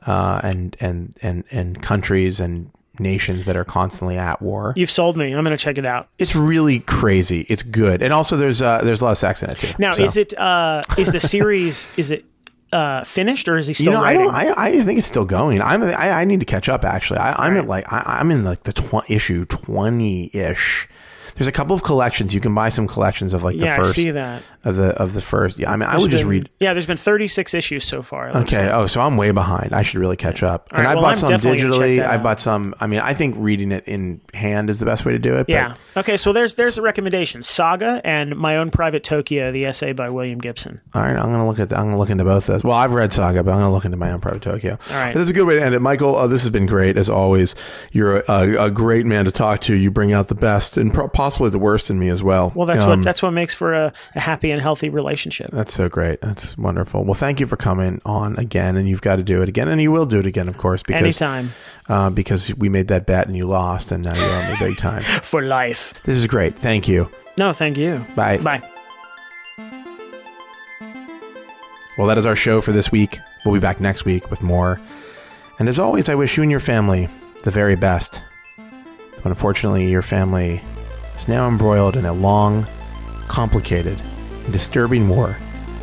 uh, and, and, and, and countries and nations that are constantly at war. You've sold me. I'm gonna check it out. It's really crazy. It's good. And also there's, uh, there's a lot of sex in it too. Now, So- is it? Uh, is the series? is it uh, finished or is he still you know, I writing? don't. I, I think it's still going. I'm. I, I need to catch up. Actually, I, I'm at like. I, I'm in like the tw- issue twenty ish. There's a couple of collections. You can buy some collections of like the yeah, I see that. Of the of the first. Yeah, I mean, I would just read. Yeah, there's been 36 issues so far. Okay. like. Oh, so I'm way behind. I should really catch up. and right, I well, bought I'm some definitely gonna check digitally. I bought some. I mean, I think reading it in hand is the best way to do it. Yeah. Okay. So there's there's the recommendation: Saga and My Own Private Tokyo, the essay by William Gibson. All right, I'm gonna look at. I'm gonna look into both of those. Well, I've read Saga, but I'm gonna look into my own Private Tokyo. All right. That's a good way to end it, Michael. Uh, this has been great as always. You're a, a, a great man to talk to. You bring out the best and pro- possibly the worst in me as well. Well, that's Um, what that's what makes for a, a happy and healthy relationship. That's so great. That's wonderful. Well, thank you for coming on again, and you've got to do it again, and you will do it again, of course, because Anytime uh, because we made that bet and you lost, and now you're on the big time. for life. This is great. Thank you. No, thank you. Bye. Bye. Well, that is our show for this week. We'll be back next week with more. And as always, I wish you and your family the very best. But unfortunately, your family is now embroiled in a long, complicated, and disturbing war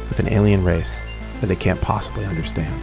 with an alien race that they can't possibly understand.